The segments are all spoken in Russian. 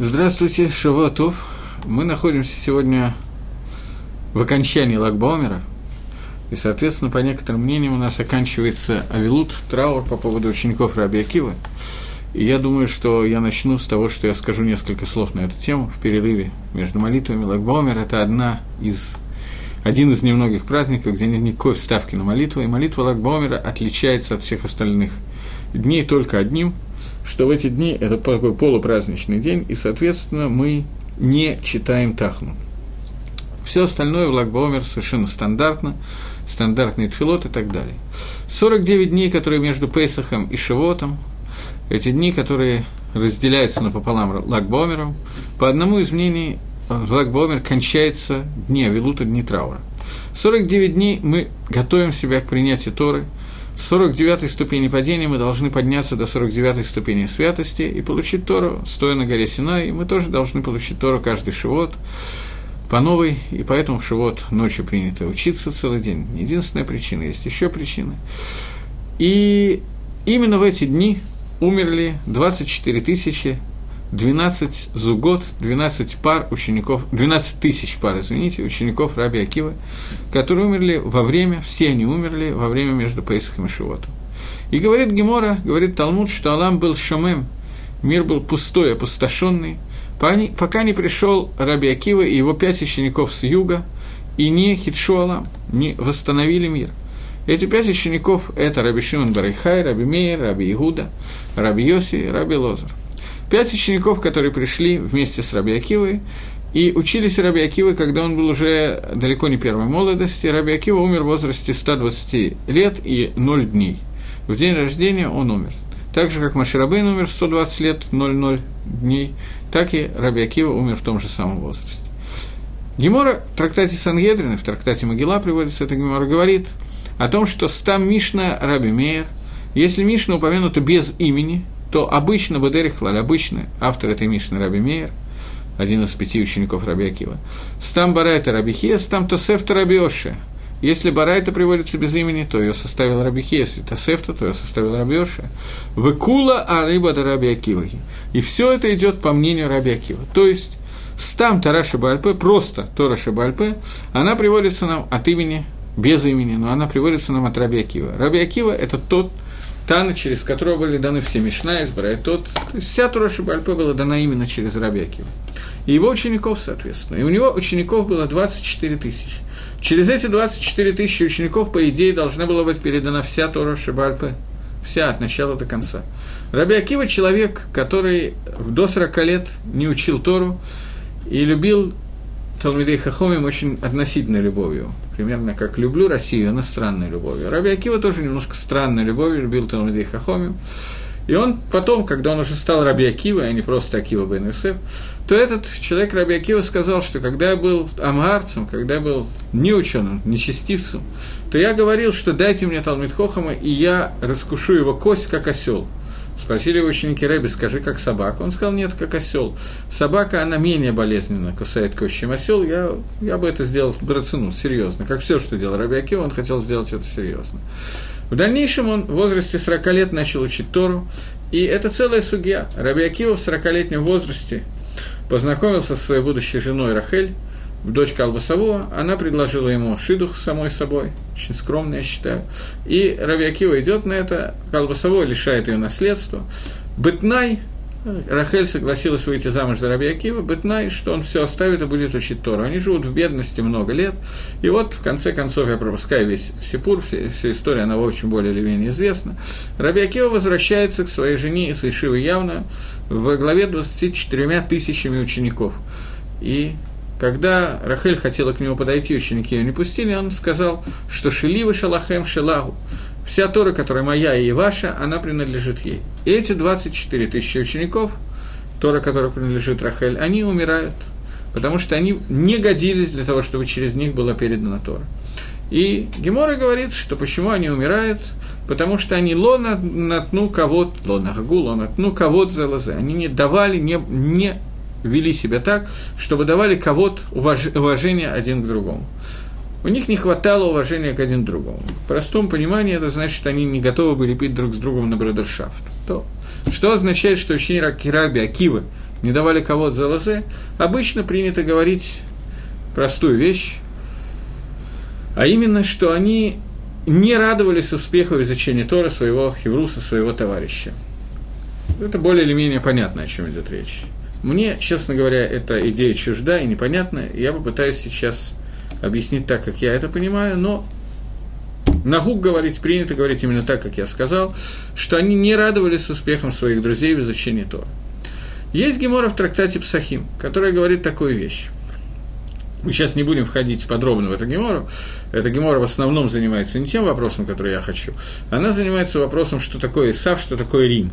Здравствуйте, Шавуатов. Мы находимся сегодня в окончании Лагбаумера, и, соответственно, по некоторым мнениям, у нас оканчивается Авилут, траур по поводу учеников Раби Акива. И я думаю, что я начну с того, что я скажу несколько слов на эту тему в перерыве между молитвами. Лагбаумер – это одна из, один из немногих праздников, где нет никакой вставки на молитву, и молитва Лагбаумера отличается от всех остальных дней только одним – что в эти дни это такой полупраздничный день, и, соответственно, мы не читаем Тахну. Все остальное в Лагбаумер совершенно стандартно, стандартный тфилот и так далее. 49 дней, которые между Пейсахом и Шивотом, эти дни, которые разделяются напополам Лагбомером, по одному из мнений Лагбомер кончается дни Авилута, дни траура. 49 дней мы готовим себя к принятию Торы – с 49-й ступени падения мы должны подняться до 49-й ступени святости и получить Тору, стоя на горе Синай, и мы тоже должны получить Тору каждый шивот по новой, и поэтому в шивот ночью принято учиться целый день. Единственная причина, есть еще причины. И именно в эти дни умерли 24 тысячи 12 зугот, 12 пар учеников, 12 тысяч пар, извините, учеников Раби Акива, которые умерли во время, все они умерли во время между Пейсахом и Шивотом. И говорит Гемора, говорит Талмуд, что Алам был шамем, мир был пустой, опустошенный, пока не пришел Раби Акива и его пять учеников с юга, и не хитшу Алам, не восстановили мир. Эти пять учеников – это Раби Шимон Барайхай, Раби Мейер, Раби Игуда, Раби Йоси, Раби Лозар – Пять учеников, которые пришли вместе с Раби Акивой, и учились Раби Акивы, когда он был уже далеко не первой молодости. Раби Акива умер в возрасте 120 лет и 0 дней. В день рождения он умер. Так же, как Маширабейн умер в 120 лет 00 дней, так и Раби Акива умер в том же самом возрасте. Гемора в трактате Сангедрина, в трактате Могила приводится эта Гемора, говорит о том, что стам Мишна Раби Мейер, если Мишна упомянута без имени – то обычно Бадерихлаль, обычно автор этой Мишны Раби Мейер, один из пяти учеников Раби Акива, стам Барайта Раби Хия, стам Тосефта Раби Оши. Если Барайта приводится без имени, то ее составил Раби Хия, если Тосефта, то ее составил Раби Оши. Выкула Арыба да Раби Акива. И все это идет по мнению Раби Акива. То есть, стам Тараши Бальпе, просто Тораши Бальпе, она приводится нам от имени, без имени, но она приводится нам от Раби Акива. Раби Акива – это тот, Тана, через которого были даны все Мишна, из Брайтот. То есть вся Тура Шибальпе была дана именно через Рабиакива. И его учеников, соответственно. И у него учеников было 24 тысячи. Через эти 24 тысячи учеников, по идее, должна была быть передана вся Тора Шибальпе. Вся, от начала до конца. Раби Акива – человек, который до 40 лет не учил Тору и любил Талмидей Хахомим очень относительной любовью. Примерно как люблю Россию, иностранной любовью. Раби Акива тоже немножко странной любовью любил Талмидей Хахомим. И он потом, когда он уже стал Раби Акива, а не просто Акива бен то этот человек Раби Акива сказал, что когда я был амгарцем, когда я был не ученым, нечестивцем, то я говорил, что дайте мне Талмит Хохама, и я раскушу его кость, как осел. Спросили ученики Рэби, скажи, как собака. Он сказал, нет, как осел. Собака, она менее болезненно кусает кость, чем осел. Я, я бы это сделал брацину, серьезно. Как все, что делал Раби Акива, он хотел сделать это серьезно. В дальнейшем он в возрасте 40 лет начал учить Тору, и это целая судья. Раби Акива в 40-летнем возрасте познакомился со своей будущей женой Рахель, дочка Албасавуа, она предложила ему шидух самой собой, очень скромно, я считаю. И Раби Акива идет на это, Албасавуа лишает ее наследства. Бытнай, Рахель согласилась выйти замуж за Раби Акива, Бытнай, что он все оставит и будет учить Тору. Они живут в бедности много лет, и вот, в конце концов, я пропускаю весь Сипур, всю, всю историю, она очень более или менее известна. Раби Акива возвращается к своей жене из Ишивы явно во главе 24 тысячами учеников. И когда Рахель хотела к нему подойти, ученики ее не пустили, он сказал, что «Шелива шалахем шелагу». Вся Тора, которая моя и ваша, она принадлежит ей. И эти 24 тысячи учеников, Тора, которая принадлежит Рахель, они умирают, потому что они не годились для того, чтобы через них была передана Тора. И Гемора говорит, что почему они умирают, потому что они лона натну кого-то, лона гагу, лона натну кого-то за лозы. Они не давали, не, не вели себя так, чтобы давали кого-то уваж... уважение один к другому. У них не хватало уважения к один другому. В простом понимании это значит, что они не готовы были пить друг с другом на бродершафт. То, что означает, что ученик Раби Акива не давали кого-то за лозе, обычно принято говорить простую вещь, а именно, что они не радовались успеху в изучении Тора своего хевруса, своего товарища. Это более или менее понятно, о чем идет речь. Мне, честно говоря, эта идея чужда и непонятна. Я попытаюсь сейчас объяснить так, как я это понимаю, но Нагук говорить, принято говорить именно так, как я сказал, что они не радовались успехам своих друзей в изучении Тора. Есть Гемора в трактате Псахим, которая говорит такую вещь. Мы сейчас не будем входить подробно в эту гемору. Эта гемора в основном занимается не тем вопросом, который я хочу. Она занимается вопросом, что такое Исав, что такое Рим.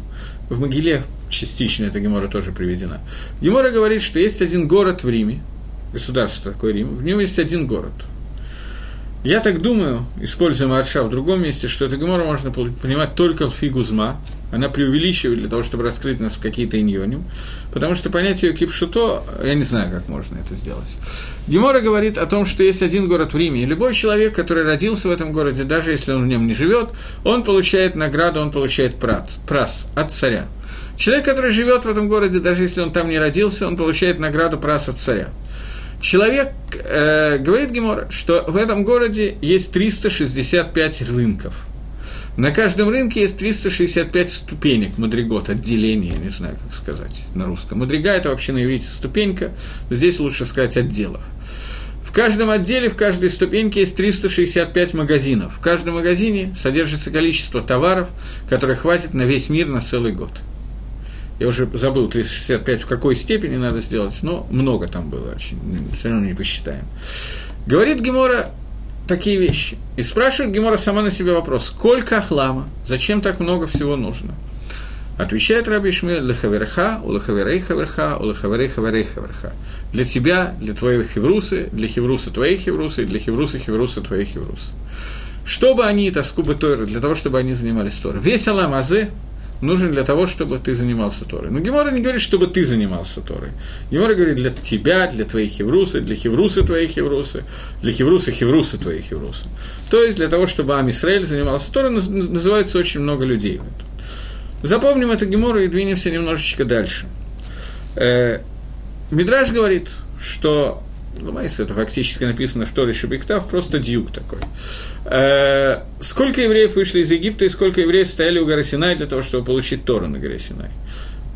В Могиле частично эта гемора тоже приведена. Гемора говорит, что есть один город в Риме, государство такое Рим, в нем есть один город – я так думаю, используя Марша в другом месте, что эту гемору можно понимать только в фигузма. Она преувеличивает для того, чтобы раскрыть нас в какие-то иньоним. Потому что понятие кипшуто, я не знаю, как можно это сделать. Гемора говорит о том, что есть один город в Риме, и любой человек, который родился в этом городе, даже если он в нем не живет, он получает награду, он получает прас от царя. Человек, который живет в этом городе, даже если он там не родился, он получает награду прас от царя. Человек, э, говорит Гемор, что в этом городе есть 365 рынков. На каждом рынке есть 365 ступенек, мадригот, отделение, не знаю, как сказать на русском. Мадрига – это вообще на иврите ступенька, здесь лучше сказать отделов. В каждом отделе, в каждой ступеньке есть 365 магазинов. В каждом магазине содержится количество товаров, которое хватит на весь мир на целый год – я уже забыл 365 в какой степени надо сделать, но много там было очень, все равно не посчитаем. Говорит Гемора такие вещи. И спрашивает Гемора сама на себя вопрос, сколько хлама, зачем так много всего нужно? Отвечает Раби Ишмаэль, лехаверха, у лехаверей хаверха, у лехаверей хаверей хаверха. Для тебя, для твоей хеврусы, для хевруса твоей хеврусы, для хевруса хевруса твоей хеврусы. Чтобы они, тоскубы Тойры, для того, чтобы они занимались Торой. Весь Алам Азе, нужен для того, чтобы ты занимался Торой. Но Гемора не говорит, чтобы ты занимался Торой. Гемора говорит для тебя, для твоих хеврусы, для хеврусы твоих хеврусы, для хеврусы хеврусы твоих хеврусы. То есть для того, чтобы Амисраэль занимался Торой, называется очень много людей. Запомним эту Гемору и двинемся немножечко дальше. Э, Мидраж говорит, что Ломайс, это фактически написано в Торе Шубиктав, просто дюк такой. Э, сколько евреев вышли из Египта и сколько евреев стояли у горы Синай для того, чтобы получить Тору на горе Синай?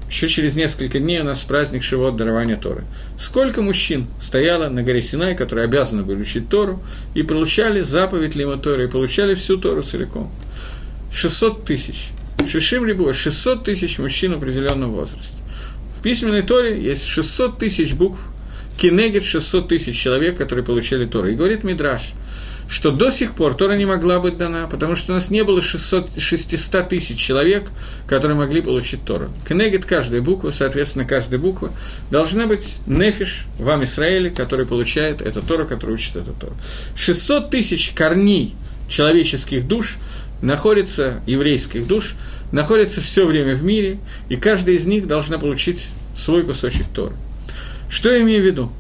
Еще через несколько дней у нас праздник Шивот дарования Торы. Сколько мужчин стояло на горе Синай, которые обязаны были учить Тору, и получали заповедь Лима Торы, и получали всю Тору целиком? 600 тысяч. Шишим Рибуа, 600 тысяч мужчин определенного возраста. В письменной Торе есть 600 тысяч букв, Кенегет 600 тысяч человек, которые получали Тору. И говорит Мидраш, что до сих пор Тора не могла быть дана, потому что у нас не было 600, 600 тысяч человек, которые могли получить Тору. Кенегет каждой буквы, соответственно, каждая буква должна быть нефиш, вам Израиле, который получает эту Тору, который учит эту Тору. 600 тысяч корней человеческих душ находится, еврейских душ, находится все время в мире, и каждая из них должна получить свой кусочек Торы. Что я имею в виду?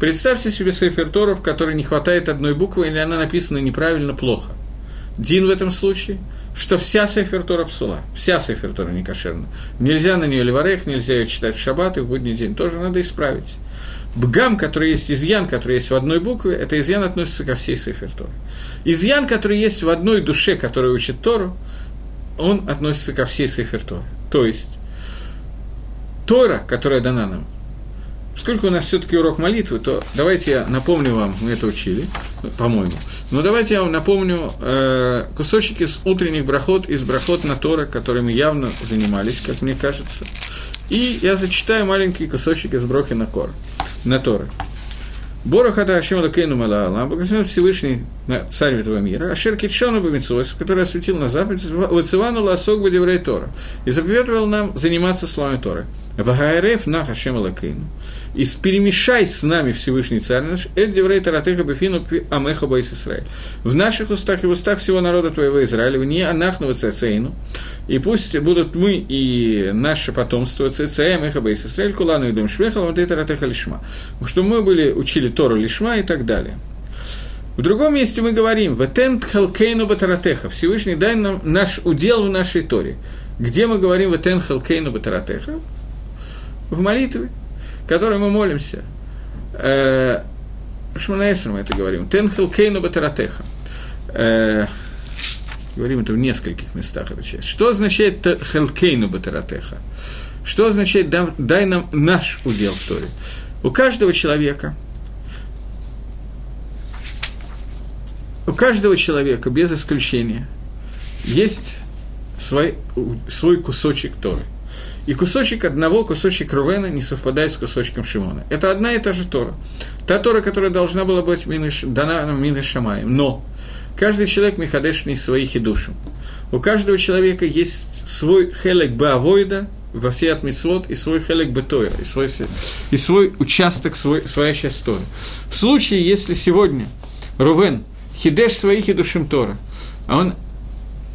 Представьте себе Сейфер Тора, в которой не хватает одной буквы, или она написана неправильно, плохо. Дин в этом случае, что вся Сейфер Тора псула, вся Сейфер Тора. Нельзя на нее леварех, нельзя ее читать в шаббат и в будний день, тоже надо исправить. Бгам, который есть изъян, который есть в одной букве, это изъян относится ко всей Сейфер. Изъян, который есть в одной душе, которая учит Тору, он относится ко всей Сейфер. То есть, Тора, которая дана нам – Поскольку у нас все-таки урок молитвы, то давайте я напомню вам, мы это учили, по-моему. Но давайте я вам напомню э, кусочек из утренних брахот, из брахот на Тора, которыми явно занимались, как мне кажется. И я зачитаю маленький кусочек из брохи на, кор, на Тора. ברוך אתה השם אלוקינו מלך העולם, благословен Всевышний царь этого мира, אשר קדשנו במצוותיו, который освятил нас заповедями, וציוונו לעסוק בדברי תורה, и заповедовал нам заниматься словами Торы. והערב נא השם אלוקינו. И перемешай с нами Всевышний Царь наш, את דברי תורתך בפינו ובפי עמך בית ישראל. В наших устах и в устах всего народа твоего Израиля, ונהיה אנחנו וצאצאינו, и пусть будут мы и наше потомство וצאצאי עמך בית ישראל, כולנו יודעי שמך ולומדי תורתך לשמה. Чтобы мы были, учили Тору Лишма и так далее. В другом месте мы говорим, «Ветен халкейну батаратеха» Всевышний дай нам наш удел в нашей Торе. Где мы говорим «Ветен халкейну батаратеха» в молитве, которой мы молимся. Э, Шманаэсер мы это говорим. Тенхел кейну батаратеха. Э, говорим это в нескольких местах, эта часть. Что означает хелкейну батаратеха? Что означает дай нам наш удел в Торе? У каждого человека, у каждого человека, без исключения, есть свой, свой кусочек Торы. И кусочек одного, кусочек Рувена не совпадает с кусочком Шимона. Это одна и та же Тора. Та Тора, которая должна была быть миныш, дана нам Шамаем. Но каждый человек Михадешный своих и душам. У каждого человека есть свой хелек Баавойда, Васиат Мицвод, и свой хелек Бетойра, и свой, и свой участок, свой, своя часть Тора. В случае, если сегодня Рувен хидеш своих и душим Тора, а он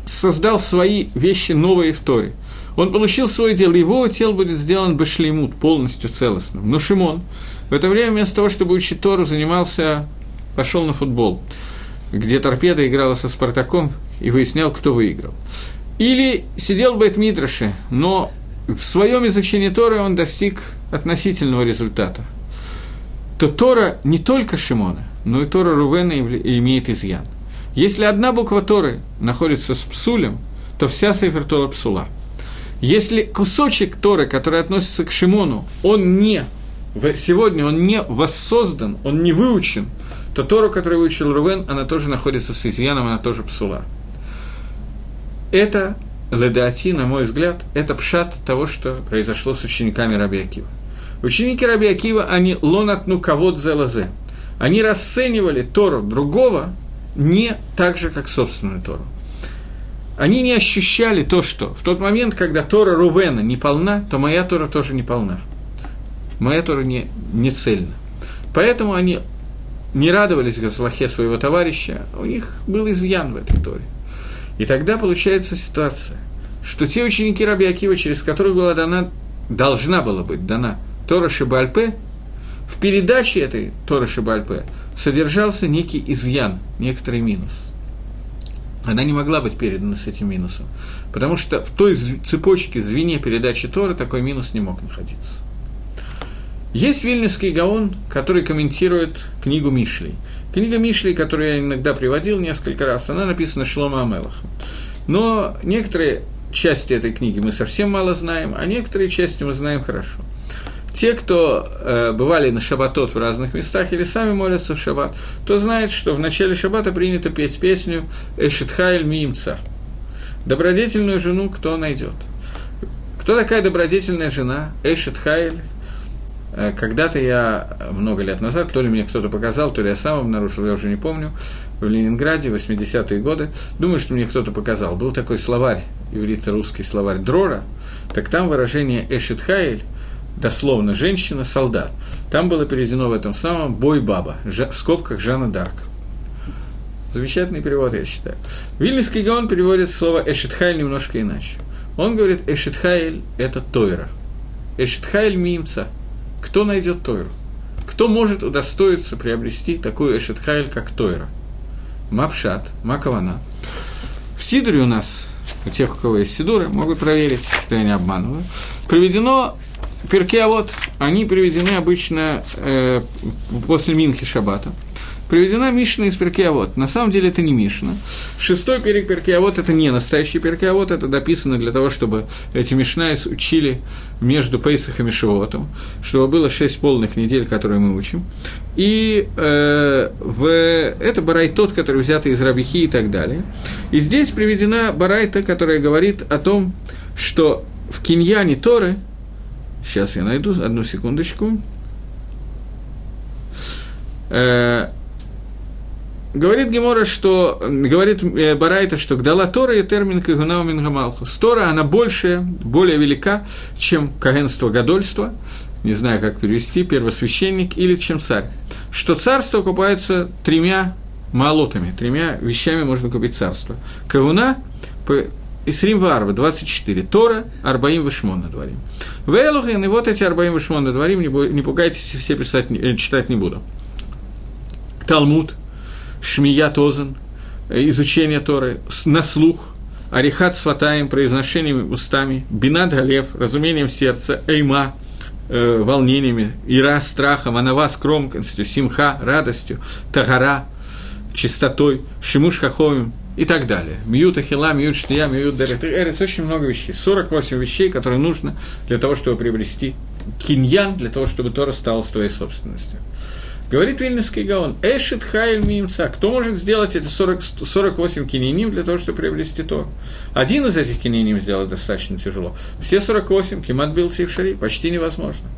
создал свои вещи новые в Торе. Он получил свое дело, его тело будет сделан башлеймут, полностью целостным. Но Шимон в это время вместо того, чтобы учить Тору, занимался, пошел на футбол, где торпеда играла со Спартаком и выяснял, кто выиграл. Или сидел бы Мидраше, но в своем изучении Торы он достиг относительного результата. То Тора не только Шимона, но и Тора Рувена имеет изъян. Если одна буква Торы находится с псулем, то вся Сейфер Тора псула. Если кусочек Торы, который относится к Шимону, он не, сегодня он не воссоздан, он не выучен, то Тору, которую выучил Рувен, она тоже находится с изъяном, она тоже псула. Это, ледати, на мой взгляд, это пшат того, что произошло с учениками Раби Акива. Ученики Раби Акива, они лонатну кавод зелазе. Они расценивали Тору другого не так же, как собственную Тору. Они не ощущали то, что в тот момент, когда Тора Рувена не полна, то моя Тора тоже не полна. Моя Тора не, не цельна. Поэтому они не радовались Газлахе своего товарища, у них был изъян в этой Торе. И тогда получается ситуация, что те ученики Раби Акива, через которых была дана, должна была быть дана Тора Шибальпе, в передаче этой Торы Шибальпе содержался некий изъян, некоторый минус. Она не могла быть передана с этим минусом, потому что в той цепочке, звене передачи Торы такой минус не мог находиться. Есть Вильнюсский Гаон, который комментирует книгу Мишли. Книга Мишли, которую я иногда приводил несколько раз, она написана Шлома Амелахом. Но некоторые части этой книги мы совсем мало знаем, а некоторые части мы знаем хорошо. Те, кто э, бывали на шабатот в разных местах или сами молятся в шаббат, то знают, что в начале шаббата принято петь песню «Эшитхайль Мимца» – «Добродетельную жену кто найдет». Кто такая добродетельная жена? Эшет Хайль. Э, когда-то я, много лет назад, то ли мне кто-то показал, то ли я сам обнаружил, я уже не помню, в Ленинграде, 80-е годы, думаю, что мне кто-то показал, был такой словарь, иврито-русский словарь Дрора, так там выражение Эшет Хайль дословно «женщина-солдат». Там было переведено в этом самом «бой баба», в скобках Жанна Дарк. Замечательный перевод, я считаю. Вильнюсский Гаон переводит слово «эшетхайль» немножко иначе. Он говорит «эшетхайль» – это Тойра. «Эшетхайль» – мимца. Кто найдет Тойру? Кто может удостоиться приобрести такую эшетхайль, как Тойра? Мапшат, Макавана. В Сидоре у нас, у тех, у кого есть Сидоры, могут проверить, что я не обманываю, приведено Перки, а вот они приведены обычно э, после Минхи Шабата. Приведена Мишна из Пиркей Авот. На самом деле это не Мишна. Шестой перек вот это не настоящий Пиркей Авот, это дописано для того, чтобы эти משניות учили между Пейсахом и Шавуотом, чтобы было шесть полных недель, которые мы учим. И э, в, это Барайта, который взят из Рабихи и так далее. И здесь приведена Барайта, которая говорит о том, что в Киньяне Торы – Сейчас я найду, одну секундочку. Э, говорит Гемора, что говорит э, Барайта, что Гдала Тора и термин Кагунау Мингамалху. Тора, она больше, более велика, чем кагенство гадольства, не знаю, как перевести, первосвященник или чем царь. Что царство купается тремя малотами, тремя вещами можно купить царство. Кагуна, Исрим Варва, 24. Тора, Арбаим Вишмон на дворе. Вейлухин, и вот эти Арбаим Вишмон на дворе, не, пугайтесь, все писать, э, читать не буду. תלמוד, שמיעת אוזן, э, изучение Торы, на слух, עריכת שפתיים, произношением устами, בינת הלב, разумением сердца, אימה, э, волнениями, יראה страхом, ענווה скромностью, שמחה радостью, טהרה чистотой, שימוש חכמים и так далее. מיעוט אכילה, מיעוט שתייה, מיעוט דרך ארץ. Очень много вещей. 48 вещей, которые нужно для того, чтобы приобрести киньян, для того, чтобы Тора стала твоей собственностью. Говорит Вильнюсский Гаон, Эшит Хайль Мимца. Кто может сделать эти 40, 48 киненим для того, чтобы приобрести Тор? Один из этих киненим сделать достаточно тяжело. Все 48, Кимат Бил Сившари, почти невозможно.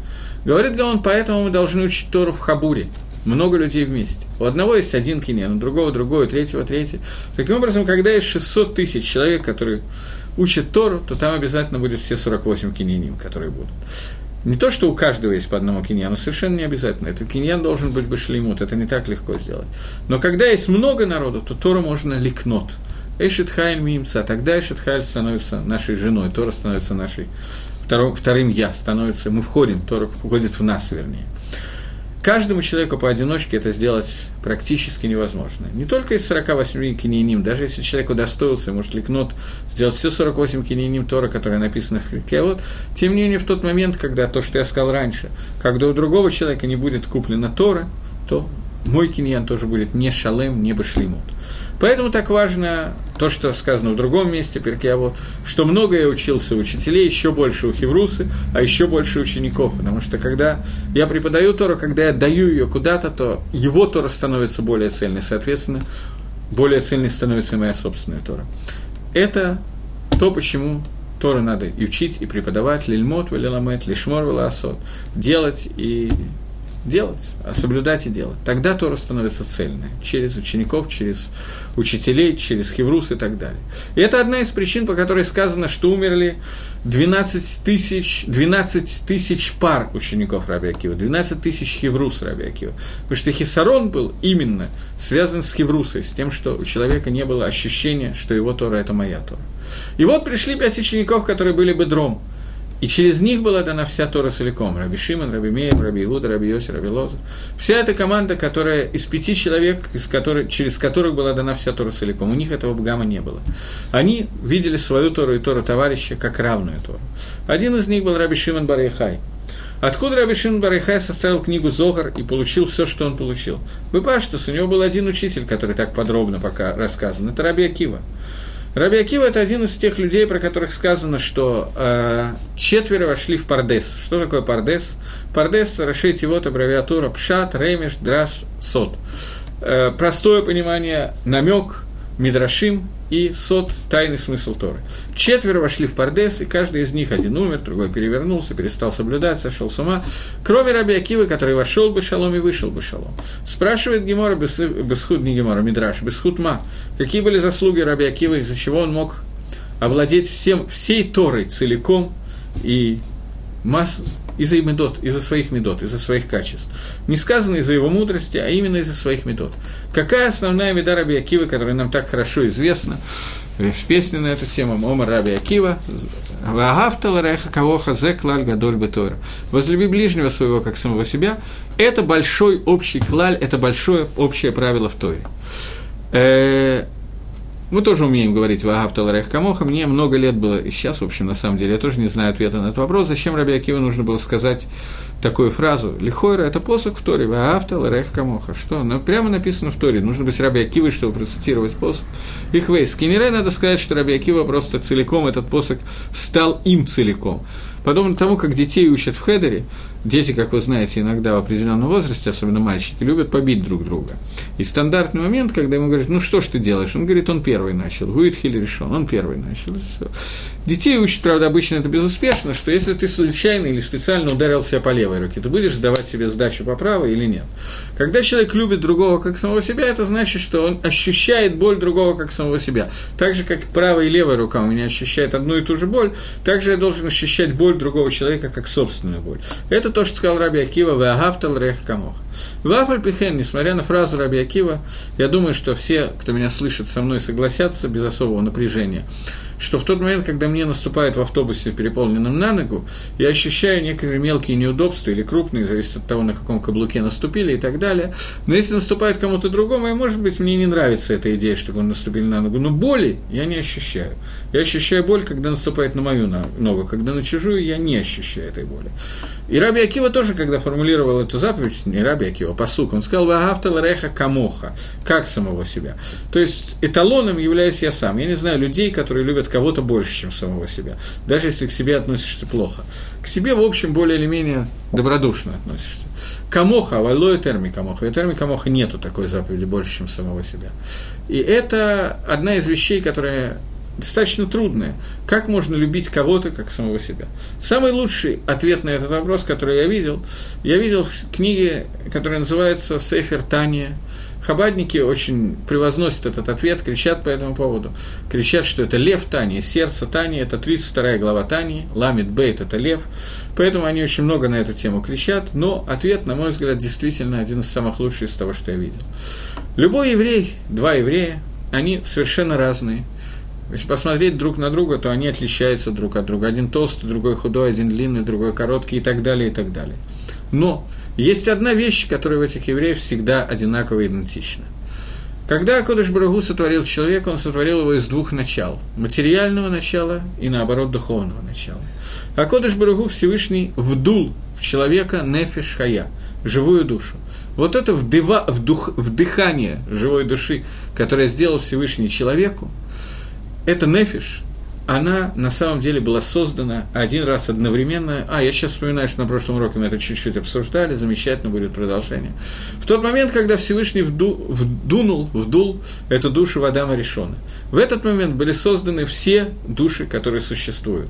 Говорит Гаон, поэтому мы должны учить Тору в Хабуре. Много людей вместе. У одного есть один кинен, у другого другой, у третьего третий. Таким образом, когда есть 600 тысяч человек, которые учат Тору, то там обязательно будет все 48 киненим, которые будут. Не то, что у каждого есть по одному киньяну, совершенно не обязательно. Этот киньян должен быть башлимут, это не так легко сделать. Но когда есть много народу, то Тора можно ликнот. Эшет Хайль Мимца, тогда Эшет Хайль становится нашей женой, Тора становится нашей вторым, вторым я, становится, мы входим, Тора входит в нас, вернее. Каждому человеку поодиночке это сделать практически невозможно. Не только из 48 кинейним, даже если человек удостоился, может ликнот сделать все 48 кинейним Тора, которые написаны в Хрике, вот, тем не менее, в тот момент, когда то, что я сказал раньше, когда у другого человека не будет куплена Тора, то мой киньян тоже будет не шалем, не башлимут. Поэтому так важно то, что сказано в другом месте, вот, что много я учился у учителей, еще больше у Хеврусы, а еще больше учеников, потому что когда я преподаю Тору, когда я даю ее куда-то, то его Тора становится более цельной, соответственно, более цельной становится моя собственная Тора. Это то, почему Тору надо и учить, и преподавать, лильмот, велиламет, лишмор, веласот, делать и делать, а соблюдать и делать. Тогда Тора становится цельной, через учеников, через учителей, через хеврус и так далее. И это одна из причин, по которой сказано, что умерли 12 тысяч, 12 тысяч пар учеников Раби Акива, 12 тысяч хеврус Раби Акива. Потому что Хисарон был именно связан с хеврусой, с тем, что у человека не было ощущения, что его Тора – это моя Тора. И вот пришли пять учеников, которые были бы и через них была дана вся Тора целиком. Раби Шимон, Раби Меев, Раби Игуда, Раби Йоси, Раби Лоза. Вся эта команда, которая из пяти человек, из которой, через которых была дана вся Тора целиком. У них этого бгама не было. Они видели свою Тору и Тору товарища как равную Тору. Один из них был Раби Шимон Барайхай. Откуда Раби Шимон Бар Йохай составил книгу Зогар и получил все, что он получил? בפשטות, у него был один учитель, который так подробно пока рассказан. Это Раби Акива. Раби это один из тех людей, про которых сказано, что э, четверо вошли в Пардес. Что такое Пардес? Пардес – расшите вот аббревиатура פשט, רמז, דרש, סוד. Э, простое понимание, намек, Мидрашим и סוד – тайный смысл Торы. Четверо вошли в Пардес, и каждый из них, один умер, другой перевернулся, перестал соблюдать, сошел с ума, кроме Раби Акивы, который вошел бы шалом и вышел бы шалом. Спрашивает Гемора, Бесхуд, не Гемора, Мидраш, Бесхуд Ма, какие были заслуги Раби Акивы, из-за чего он мог овладеть всем, всей Торой целиком и массу, из-за медот, из-за своих медот, из-за своих качеств. Не сказано из-за его мудрости, а именно из-за своих медот. Какая основная меда Раби Акива, которая нам так хорошо известна, в песне на эту тему Омар Раби Акива, Ваагавтал Реха Кавоха Зеклаль Гадоль Бетора. Возлюби ближнего своего, как самого себя. Это большой общий клаль, это большое общее правило в Торе. Мы тоже умеем говорить «Вагав Таларех Камоха». Мне много лет было, и сейчас, в общем, на самом деле, я тоже не знаю ответа на этот вопрос, зачем Раби Акива нужно было сказать такую фразу. Лихойра – это посох в Торе, «Вагав Таларех Камоха». Что? Ну, прямо написано в Торе. Нужно быть Раби Акивой, чтобы процитировать посох. Их вейс. Кинере надо сказать, что Раби Акива просто целиком, этот посох стал им целиком. Подобно тому, как детей учат в хедере, дети, как вы знаете, иногда в определенном возрасте, особенно мальчики, любят побить друг друга. И стандартный момент, когда ему говорят, ну что ж ты делаешь? Он говорит, он первый начал. Гуитхиль решен, он первый начал. Все. Детей учат, правда, обычно это безуспешно, что если ты случайно или специально ударил себя по левой руке, ты будешь сдавать себе сдачу по правой или нет. Когда человек любит другого как самого себя, это значит, что он ощущает боль другого как самого себя. Так же, как правая и левая рука у меня ощущает одну и ту же боль, так же я должен ощущать боль другого человека как собственную боль. Это то, что сказал Раби Акива, «Веагавтал рех камох». Вафаль Пихен, несмотря на фразу Раби Акива, я думаю, что все, кто меня слышит, со мной согласятся без особого напряжения – что в тот момент, когда мне наступает в автобусе, переполненном на ногу, я ощущаю некоторые мелкие неудобства или крупные, зависит от того, на каком каблуке наступили и так далее. Но если наступает кому-то другому, и, может быть, мне не нравится эта идея, что он наступили на ногу, но боли я не ощущаю. Я ощущаю боль, когда наступает на мою ногу, когда на чужую я не ощущаю этой боли. И Раби Акива тоже, когда формулировал эту заповедь, не Раби Акива, а посук, он сказал «Вагафтал реха камоха», как самого себя. То есть эталоном являюсь я сам. Я не знаю людей, которые любят кого-то больше, чем самого себя, даже если к себе относишься плохо. К себе, в общем, более или менее добродушно относишься. Камоха, валой терми камоха. И терми камоха нету такой заповеди больше, чем самого себя. И это одна из вещей, которая достаточно трудное. Как можно любить кого-то, как самого себя? Самый лучший ответ на этот вопрос, который я видел, я видел в книге, которая называется «Сефер Тания». Хабадники очень превозносят этот ответ, кричат по этому поводу. Кричат, что это лев Тани, сердце Тани, это 32 глава Тани, Ламит Бейт – это лев. Поэтому они очень много на эту тему кричат, но ответ, на мой взгляд, действительно один из самых лучших из того, что я видел. Любой еврей, два еврея, они совершенно разные – если посмотреть друг на друга, то они отличаются друг от друга. Один толстый, другой худой, один длинный, другой короткий и так далее, и так далее. Но есть одна вещь, которая в этих евреев всегда одинаково идентична. Когда Акодыш Барагу сотворил человека, он сотворил его из двух начал – материального начала и, наоборот, духовного начала. Акодыш Барагу Всевышний вдул в человека нефиш хая – живую душу. Вот это вдыва, вдух, вдыхание живой души, которое сделал Всевышний человеку – эта нефиш, она на самом деле была создана один раз одновременно. А, я сейчас вспоминаю, что на прошлом уроке мы это чуть-чуть обсуждали, замечательно будет продолжение. В тот момент, когда Всевышний вду, вдунул, вдул эту душу в Адама Решона, в этот момент были созданы все души, которые существуют.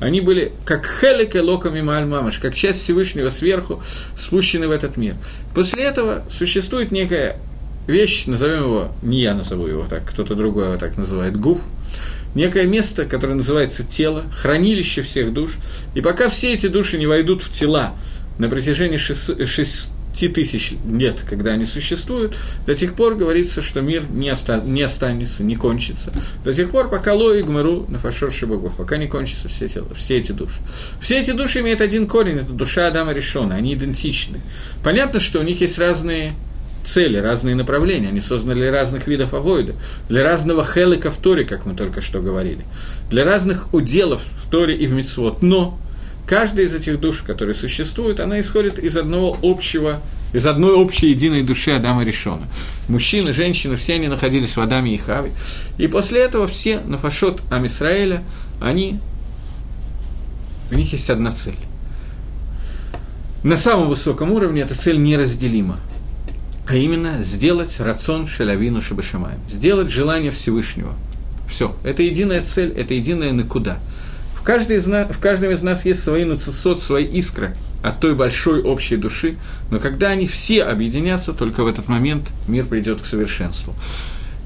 Они были как хелик и локами мамаш, как часть Всевышнего сверху, спущены в этот мир. После этого существует некая вещь, назовем его, не я назову его так, кто-то другой его так называет, гуф – некое место, которое называется тело, хранилище всех душ. И пока все эти души не войдут в тела на протяжении шести тысяч лет, когда они существуют, до тех пор говорится, что мир не, оста- не останется, не кончится. До тех пор, пока Ло и Гмару на фашорше богов, пока не кончатся все, тела, все эти души. Все эти души имеют один корень, это душа Адама Решона, они идентичны. Понятно, что у них есть разные цели, разные направления, они созданы для разных видов авоида, для разного хелика в Торе, как мы только что говорили, для разных уделов в Торе и в Мицвод. Но каждая из этих душ, которые существуют, она исходит из одного общего, из одной общей единой души Адама Решона. Мужчины, женщины, все они находились в Адаме и Хаве. И после этого все нафашот Амисраэля, они, у них есть одна цель. На самом высоком уровне эта цель неразделима а именно сделать рацион шалявину шабашамаем, сделать желание Всевышнего. Все, это единая цель, это единая накуда. В, каждой из нас, в каждом из нас есть свои нацисот, свои искры от той большой общей души, но когда они все объединятся, только в этот момент мир придет к совершенству.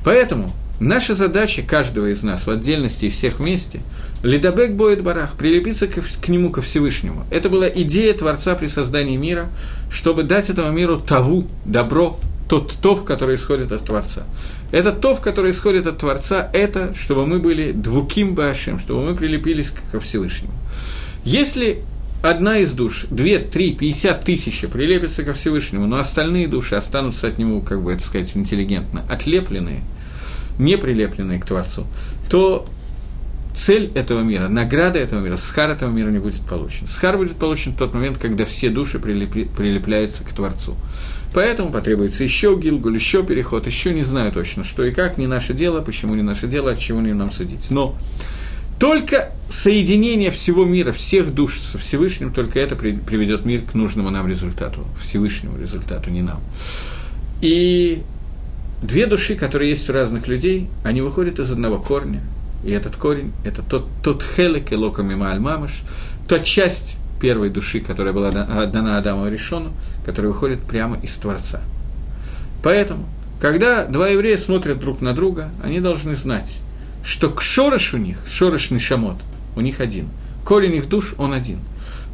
Поэтому наша задача каждого из нас в отдельности и всех вместе – Лидабек будет барах, прилепиться к, к нему, ко Всевышнему. Это была идея Творца при создании мира, чтобы дать этому миру таву, добро, тот тов, который исходит от Творца. Этот тов, который исходит от Творца, это чтобы мы были двуким башем, чтобы мы прилепились ко Всевышнему. Если одна из душ, две, три, пятьдесят тысяч прилепится ко Всевышнему, но остальные души останутся от него, как бы это сказать, интеллигентно, отлепленные, не прилепленные к Творцу, то цель этого мира, награда этого мира, схар этого мира не будет получен. Схар будет получен в тот момент, когда все души прилепли, прилепляются к Творцу. Поэтому потребуется еще гилгуль, еще переход, еще не знаю точно, что и как, не наше дело, почему не наше дело, от чего не нам судить. Но только соединение всего мира, всех душ со Всевышним, только это приведет мир к нужному нам результату, Всевышнему результату, не нам. И две души, которые есть у разных людей, они выходят из одного корня – и этот корень – это тот, тот хелек и локами мамыш, та часть первой души, которая была дана Адаму Решону, которая выходит прямо из Творца. Поэтому, когда два еврея смотрят друг на друга, они должны знать, что шорыш у них, шорышный шамот, у них один. Корень их душ, он один.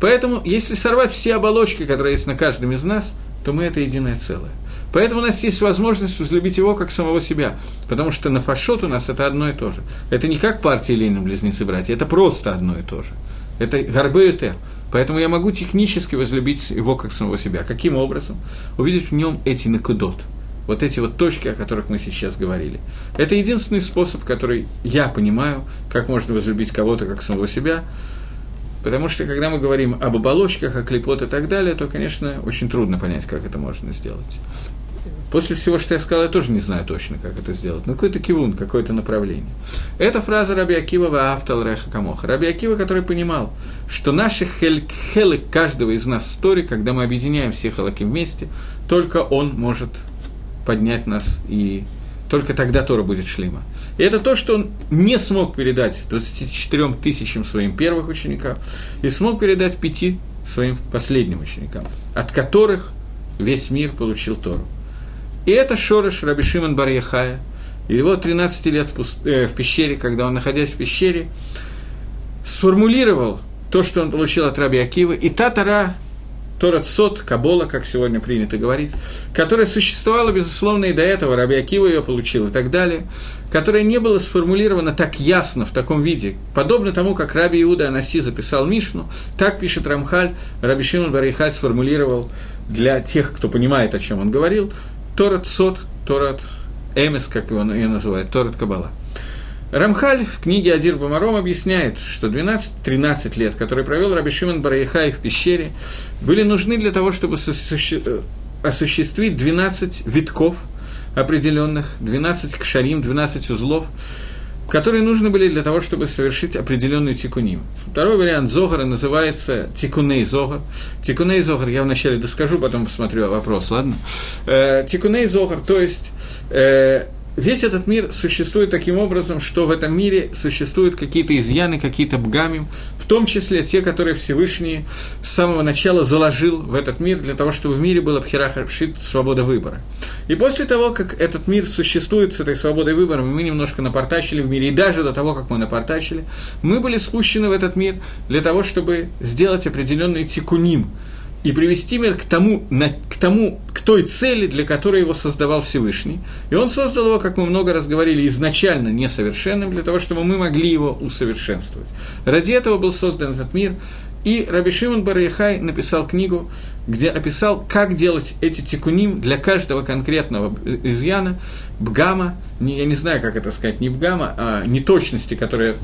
Поэтому, если сорвать все оболочки, которые есть на каждом из нас, то мы это единое целое. Поэтому у нас есть возможность возлюбить его как самого себя, потому что на фашот у нас это одно и то же. Это не как партия Ленина, близнецы-братья, это просто одно и то же. Это горбы и Поэтому я могу технически возлюбить его как самого себя. Каким образом? Увидеть в нем эти накудот, вот эти вот точки, о которых мы сейчас говорили. Это единственный способ, который я понимаю, как можно возлюбить кого-то как самого себя. Потому что, когда мы говорим об оболочках, о клепот и так далее, то, конечно, очень трудно понять, как это можно сделать. После всего, что я сказал, я тоже не знаю точно, как это сделать. Но какой-то кивун, какое-то направление. Это фраза Раби Акива «Ваавтал реха камоха». Раби Акива, который понимал, что наши хелы каждого из нас в Торе, когда мы объединяем все халаки вместе, только он может поднять нас и только тогда Тора будет шлима. И это то, что он не смог передать 24 тысячам своим первых ученикам и смог передать пяти своим последним ученикам, от которых весь мир получил Тору. И это Шорош Раби Шимон бар -Яхая. Его 13 лет э, в пещере, когда он, находясь в пещере, сформулировал то, что он получил от Раби Акивы, и та Тара, Торат Сот, Кабола, как сегодня принято говорить, которая существовала, безусловно, и до этого, Раби Акива ее получил и так далее, которая не была сформулирована так ясно в таком виде, подобно тому, как Раби Иуда Анаси записал Мишну, так пишет Рамхаль, Раби Шимон Барихай сформулировал для тех, кто понимает, о чем он говорил, Торат Сот, Торат Эмес, как его ее называют, Торат Кабала. Рамхаль в книге Адир Бамаром объясняет, что 12-13 лет, которые провел Раби Шимон Бараяхай в пещере, были нужны для того, чтобы осуществить 12 витков определенных, 12 кшарим, 12 узлов, которые нужны были для того, чтобы совершить определенный тикуним. Второй вариант Зогара называется тикуней Зогар. Тикуней Зогар я вначале доскажу, потом посмотрю вопрос, ладно? Э, тикуней Зогар, то есть э, весь этот мир существует таким образом, что в этом мире существуют какие-то изъяны, какие-то бгами, в том числе те, которые Всевышний с самого начала заложил в этот мир для того, чтобы в мире была пхерахаршит свобода выбора. И после того, как этот мир существует с этой свободой выбора, мы немножко напортачили в мире, и даже до того, как мы напортачили, мы были спущены в этот мир для того, чтобы сделать определенный тикуним – и привести мир к тому, на, к тому, к той цели, для которой его создавал Всевышний. И он создал его, как мы много раз говорили, изначально несовершенным, для того, чтобы мы могли его усовершенствовать. Ради этого был создан этот мир, и Раби Шимон Бараяхай написал книгу, где описал, как делать эти тикуним для каждого конкретного изъяна, бгама, не, я не знаю, как это сказать, не бгама, а неточности, которые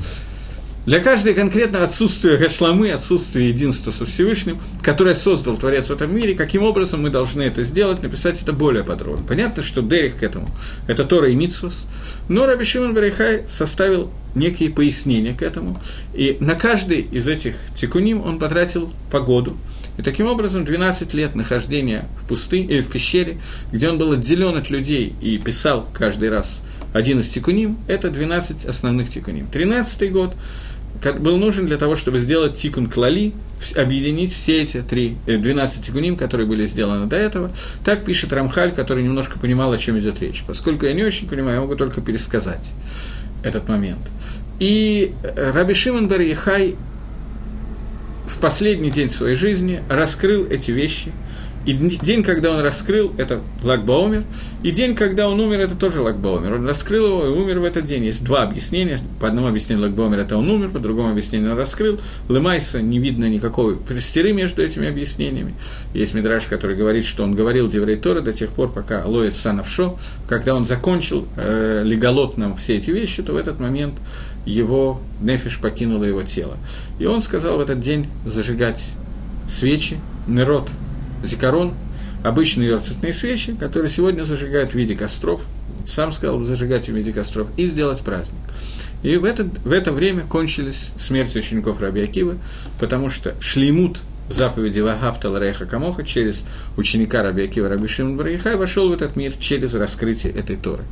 для каждой конкретно отсутствия гашламы, отсутствия единства со Всевышним, которое создал Творец в этом мире, каким образом мы должны это сделать, написать это более подробно. Понятно, что Дерих к этому – это Тора и Митсус, но Раби Шимон Барихай составил некие пояснения к этому, и на каждый из этих тикуним он потратил погоду, и таким образом 12 лет нахождения в пустыне, или в пещере, где он был отделен от людей и писал каждый раз один из тикуним, это 12 основных тикуним. 13 год – был нужен для того, чтобы сделать тикун клали, объединить все эти три, 12 э, тикуним, которые были сделаны до этого. Так пишет Рамхаль, который немножко понимал, о чем идет речь. Поскольку я не очень понимаю, я могу только пересказать этот момент. И э, Раби Шимон Бар Ехай в последний день своей жизни раскрыл эти вещи – и день, когда он раскрыл, это Лагбаумер, и день, когда он умер, это тоже Лагбаумер. Он раскрыл его и умер в этот день. Есть два объяснения. По одному объяснению Лагбаумер это он умер, по другому объяснению он раскрыл. Лемайса не видно никакой престеры между этими объяснениями. Есть Мидраш, который говорит, что он говорил Деврей Тора до тех пор, пока лоет Санавшо. Когда он закончил э, леголот нам все эти вещи, то в этот момент его нефиш покинуло его тело. И он сказал в этот день зажигать свечи, народ зикарон, обычные ерцетные свечи, которые сегодня зажигают в виде костров, сам сказал зажигать в виде костров, и сделать праздник. И в это, в это время кончились смерти учеников Раби Акива, потому что шлеймут заповеди Вагафта Ларейха Камоха через ученика Раби Акива Раби Шимон Барихай вошел в этот мир через раскрытие этой Торы.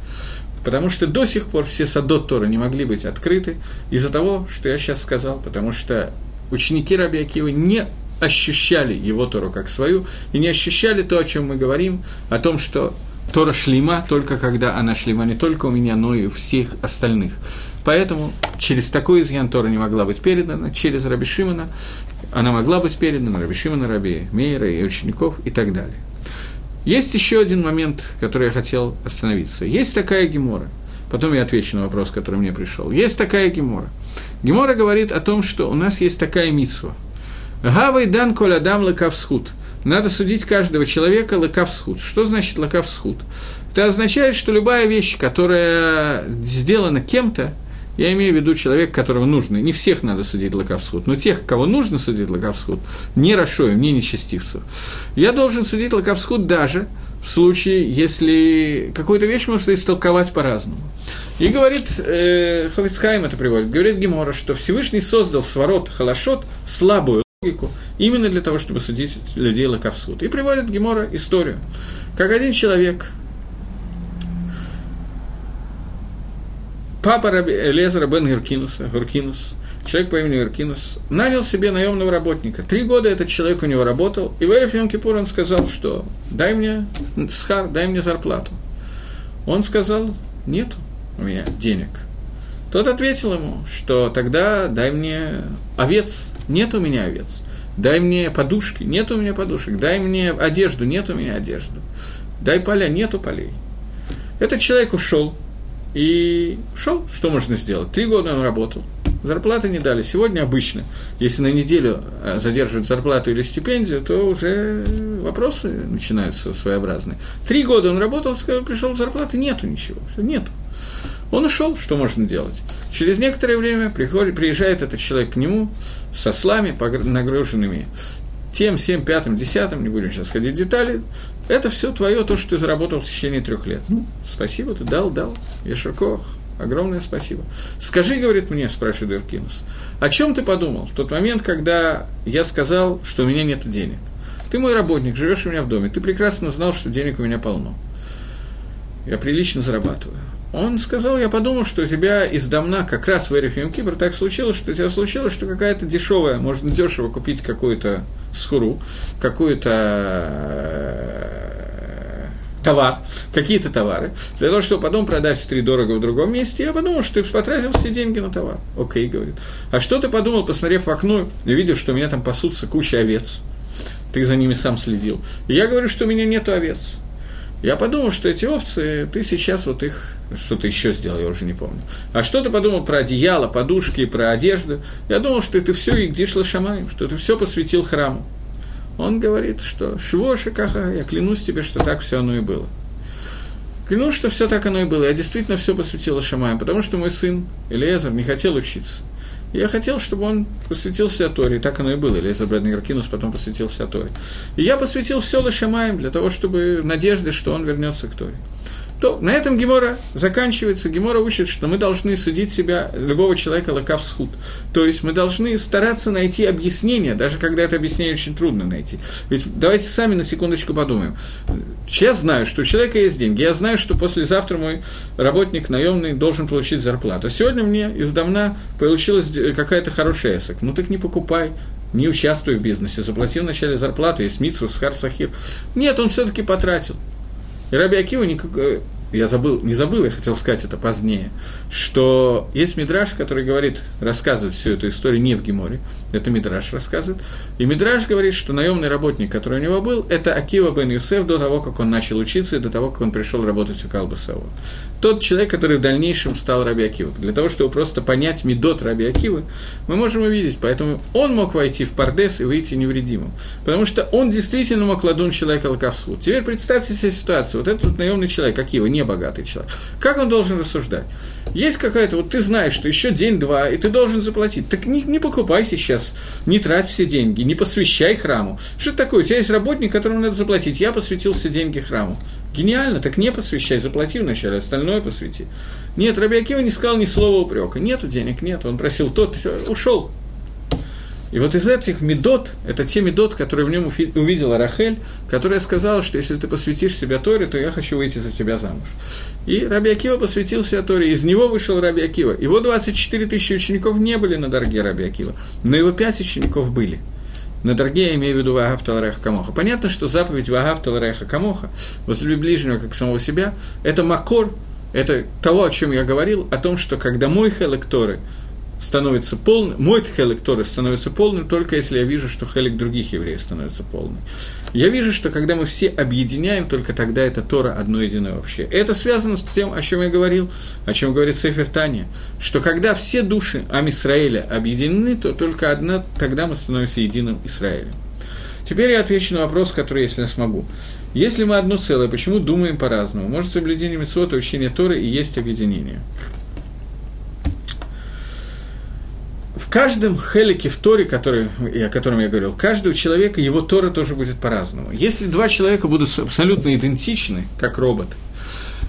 Потому что до сих пор все садот Торы не могли быть открыты из-за того, что я сейчас сказал, потому что ученики Раби Акива не ощущали его Тору как свою, и не ощущали то, о чем мы говорим, о том, что Тора шлима только когда она шлима не только у меня, но и у всех остальных. Поэтому через такой изъян Тора не могла быть передана, через Раби Шимона она могла быть передана Раби Шимона, Раби Мейра и учеников и так далее. Есть еще один момент, который я хотел остановиться. Есть такая гемора, потом я отвечу на вопрос, который мне пришел. Есть такая гемора. Гемора говорит о том, что у нас есть такая митсва – Гавай дан колядам лакавсхуд. Надо судить каждого человека лакавсхуд. Что значит лакавсхуд? Это означает, что любая вещь, которая сделана кем-то, Я имею в виду человека, которого нужно. Не всех надо судить лаковсхуд, но тех, кого нужно судить лаковсхуд, не Рашоем, не нечестивцев. Я должен судить лаковсхуд даже в случае, если какую-то вещь можно истолковать по-разному. И говорит, э, Ховицкайм это приводит, говорит Гемора, что Всевышний создал сворот халашот, слабую логику, именно для того, чтобы судить людей лаковсхуд. И приводит Гемора историю, как один человек, папа Раби, Лезера бен Геркинуса, Гуркинус, человек по имени Геркинус, нанял себе наемного работника. Три года этот человек у него работал, и в Эриф Йом он сказал, что дай мне схар, дай мне зарплату. Он сказал, нет у меня денег. Тот ответил ему, что тогда дай мне овец, нет у меня овец. Дай мне подушки, нет у меня подушек. Дай мне одежду, нет у меня одежды. Дай поля, нету полей. Этот человек ушел, и ушел, что можно сделать? Три года он работал, зарплаты не дали. Сегодня обычно, если на неделю э, задерживают зарплату или стипендию, то уже вопросы начинаются своеобразные. Три года он работал, сказал, пришел зарплаты, нету ничего, нету. Он ушел, что можно делать? Через некоторое время приходит, приезжает этот человек к нему со слами, нагруженными тем, всем, пятым, десятым, не будем сейчас ходить в детали, это все твое, то, что ты заработал в течение трех лет. Ну, спасибо, ты дал, дал, Ешакох, огромное спасибо. Скажи, говорит мне, спрашивает Эркинус, о чем ты подумал в тот момент, когда я сказал, что у меня нет денег? Ты мой работник, живешь у меня в доме, ты прекрасно знал, что денег у меня полно. Я прилично зарабатываю. Он сказал, я подумал, что у тебя из Дамна как раз в Эрифим Кипр так случилось, что у тебя случилось, что какая-то дешевая, можно дешево купить какую-то схуру, какую-то э, товар, какие-то товары, для того, чтобы потом продать в три дорого в другом месте, я подумал, что ты потратил все деньги на товар. Окей, говорит. А что ты подумал, посмотрев в окно и видел, что у меня там пасутся куча овец? Ты за ними сам следил. И я говорю, что у меня нету овец. Я подумал, что эти овцы, ты сейчас вот их что-то еще сделал, я уже не помню. А что ты подумал про одеяло, подушки, про одежду? Я думал, что ты все Игдиш Лашамаем, что ты все посвятил храму. Он говорит, что Швоши Каха, я клянусь тебе, что так все оно и было. Клянусь, что все так оно и было. Я действительно все посвятил Шамаем, потому что мой сын Элиезер не хотел учиться. Я хотел, чтобы он посвятился Торе, и так оно и было. Элиза Брэдный Гаркинус потом посвятился Торе. И я посвятил все Лашамаем для того, чтобы надежды, что он вернется к Торе то на этом Гемора заканчивается. Гемора учит, что мы должны судить себя, любого человека, лакав схуд. То есть мы должны стараться найти объяснение, даже когда это объяснение очень трудно найти. Ведь давайте сами на секундочку подумаем. Я знаю, что у человека есть деньги. Я знаю, что послезавтра мой работник наемный должен получить зарплату. Сегодня мне издавна получилась какая-то хорошая эсок. Ну так не покупай, не участвуй в бизнесе, заплати вначале зарплату, есть митсу, схар, сахир. Нет, он все-таки потратил. И Раби Акива никак, э, я забыл, не забыл, я хотел сказать это позднее, что есть Мидраш, который говорит, рассказывает всю эту историю не в Геморе, это Мидраш рассказывает, и Мидраш говорит, что наемный работник, который у него был, это Акива бен Юсеф до того, как он начал учиться и до того, как он пришел работать у Калбасова. Тот человек, который в дальнейшем стал Раби Акива. Для того, чтобы просто понять Медот Раби Акивы, мы можем увидеть, поэтому он мог войти в Пардес и выйти невредимым, потому что он действительно мог ладун человека лаковсу. Теперь представьте себе ситуацию, вот этот наемный человек, Акива, не богатый человек, как он должен рассуждать? Есть какая-то, вот ты знаешь, что еще день-два, и ты должен заплатить. Так не, не покупай сейчас, не трать все деньги, не посвящай храму. Что это такое? У тебя есть работник, которому надо заплатить. Я посвятил все деньги храму. Гениально, так не посвящай, заплати вначале, остальное посвяти. Нет, Рабиакива не сказал ни слова упрека. Нету денег, нет. Он просил тот, ушел. И вот из этих медот, это те медот, которые в нем увидела Рахель, которая сказала, что если ты посвятишь себя Торе, то я хочу выйти за тебя замуж. И Раби Акива посвятил себя Торе, из него вышел Раби Акива. Его 24 тысячи учеников не были на дороге Раби но его 5 учеников были. На дороге я имею в виду Вагав Талареха Камоха. Понятно, что заповедь Вагав Талареха Камоха, возлюби ближнего как самого себя, это макор, это того, о чем я говорил, о том, что когда мой хелек Торы – становится полным, мой хелик Торы становится полным только если я вижу, что хелик других евреев становится полным. Я вижу, что когда мы все объединяем, только тогда это Тора одно единое общее. Это связано с тем, о чем я говорил, о чем говорит Сефер Таня, что когда все души Амисраэля объединены, то только одна, тогда мы становимся единым Израилем. Теперь я отвечу на вопрос, который, если я смогу. Если мы одно целое, почему думаем по-разному? Может, соблюдение Митцвота, учение Торы и есть объединение? В каждом хелике в Торе, который, о котором я говорил, каждого человека его Тора тоже будет по-разному. Если два человека будут абсолютно идентичны, как роботы,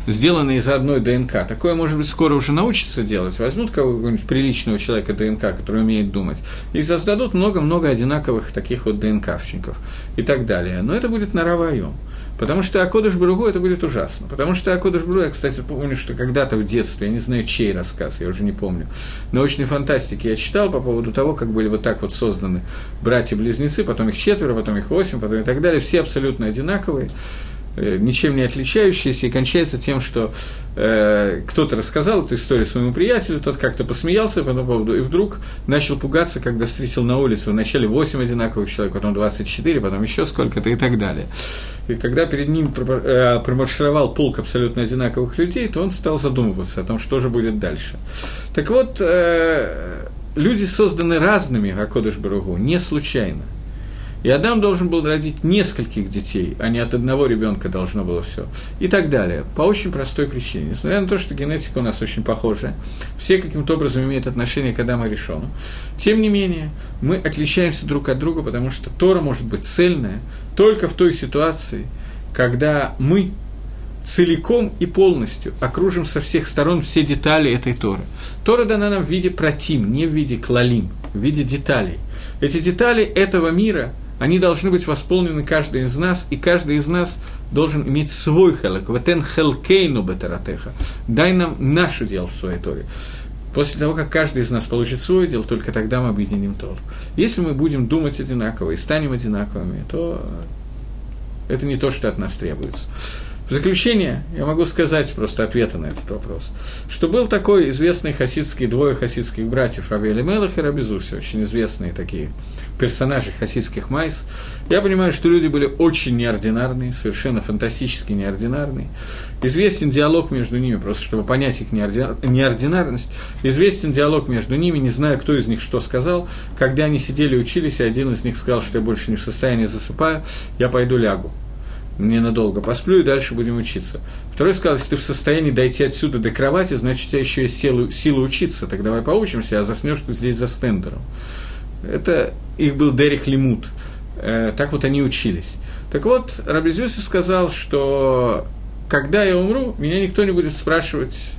сделанные из одной ДНК. Такое, может быть, скоро уже научатся делать. Возьмут кого-нибудь приличного человека ДНК, который умеет думать, и создадут много-много одинаковых таких вот ДНКвщиков и так далее. Но это будет на равоем. Потому что Акодыш Бругу это будет ужасно. Потому что Акодыш Бругу, я, кстати, помню, что когда-то в детстве, я не знаю, чей рассказ, я уже не помню, научной фантастики я читал по поводу того, как были вот так вот созданы братья-близнецы, потом их четверо, потом их восемь, потом и так далее, все абсолютно одинаковые. Э, ничем не отличающиеся, и кончается тем, что э, кто-то рассказал эту историю своему приятелю, тот как-то посмеялся по этому поводу, и вдруг начал пугаться, когда встретил на улице вначале 8 одинаковых человек, потом 24, потом еще сколько-то и так далее. И когда перед ним э, промаршировал полк абсолютно одинаковых людей, то он стал задумываться о том, что же будет дальше. Так вот, э, люди созданы разными, Акодыш Баругу, не случайно – и Адам должен был родить нескольких детей, а не от одного ребенка должно было все. И так далее. По очень простой причине. Несмотря на то, что генетика у нас очень похожа, все каким-то образом имеют отношение к Адаму Решону. Тем не менее, мы отличаемся друг от друга, потому что Тора может быть цельная только в той ситуации, когда мы целиком и полностью окружим со всех сторон все детали этой Торы. Тора дана нам в виде протим, не в виде клалим, в виде деталей. Эти детали этого мира – они должны быть восполнены каждый из нас, и каждый из нас должен иметь свой хелек. Ватен хелкейну бетаратеха. Дай нам наше дело в своей торе. После того, как каждый из нас получит свое дело, только тогда мы объединим Тору. Если мы будем думать одинаково и станем одинаковыми, то это не то, что от нас требуется. В заключение я могу сказать просто ответы на этот вопрос, что был такой известный хасидский, двое хасидских братьев, Раби Элимелах и Раби Зуси, очень известные такие персонажи хасидских майс. Я понимаю, что люди были очень неординарные, совершенно фантастически неординарные. Известен диалог между ними, просто чтобы понять их неординарность, известен диалог между ними, не знаю, кто из них что сказал, когда они сидели учились, и один из них сказал, что я больше не в состоянии засыпаю, я пойду лягу ненадолго посплю и дальше будем учиться. Второй сказал, если ты в состоянии дойти отсюда до кровати, значит, у тебя еще есть сила, сила учиться, так давай поучимся, а заснешь ты здесь за стендером. Это их был Дерих Лимут. Э, так вот они учились. Так вот, Рабизюси сказал, что когда я умру, меня никто не будет спрашивать,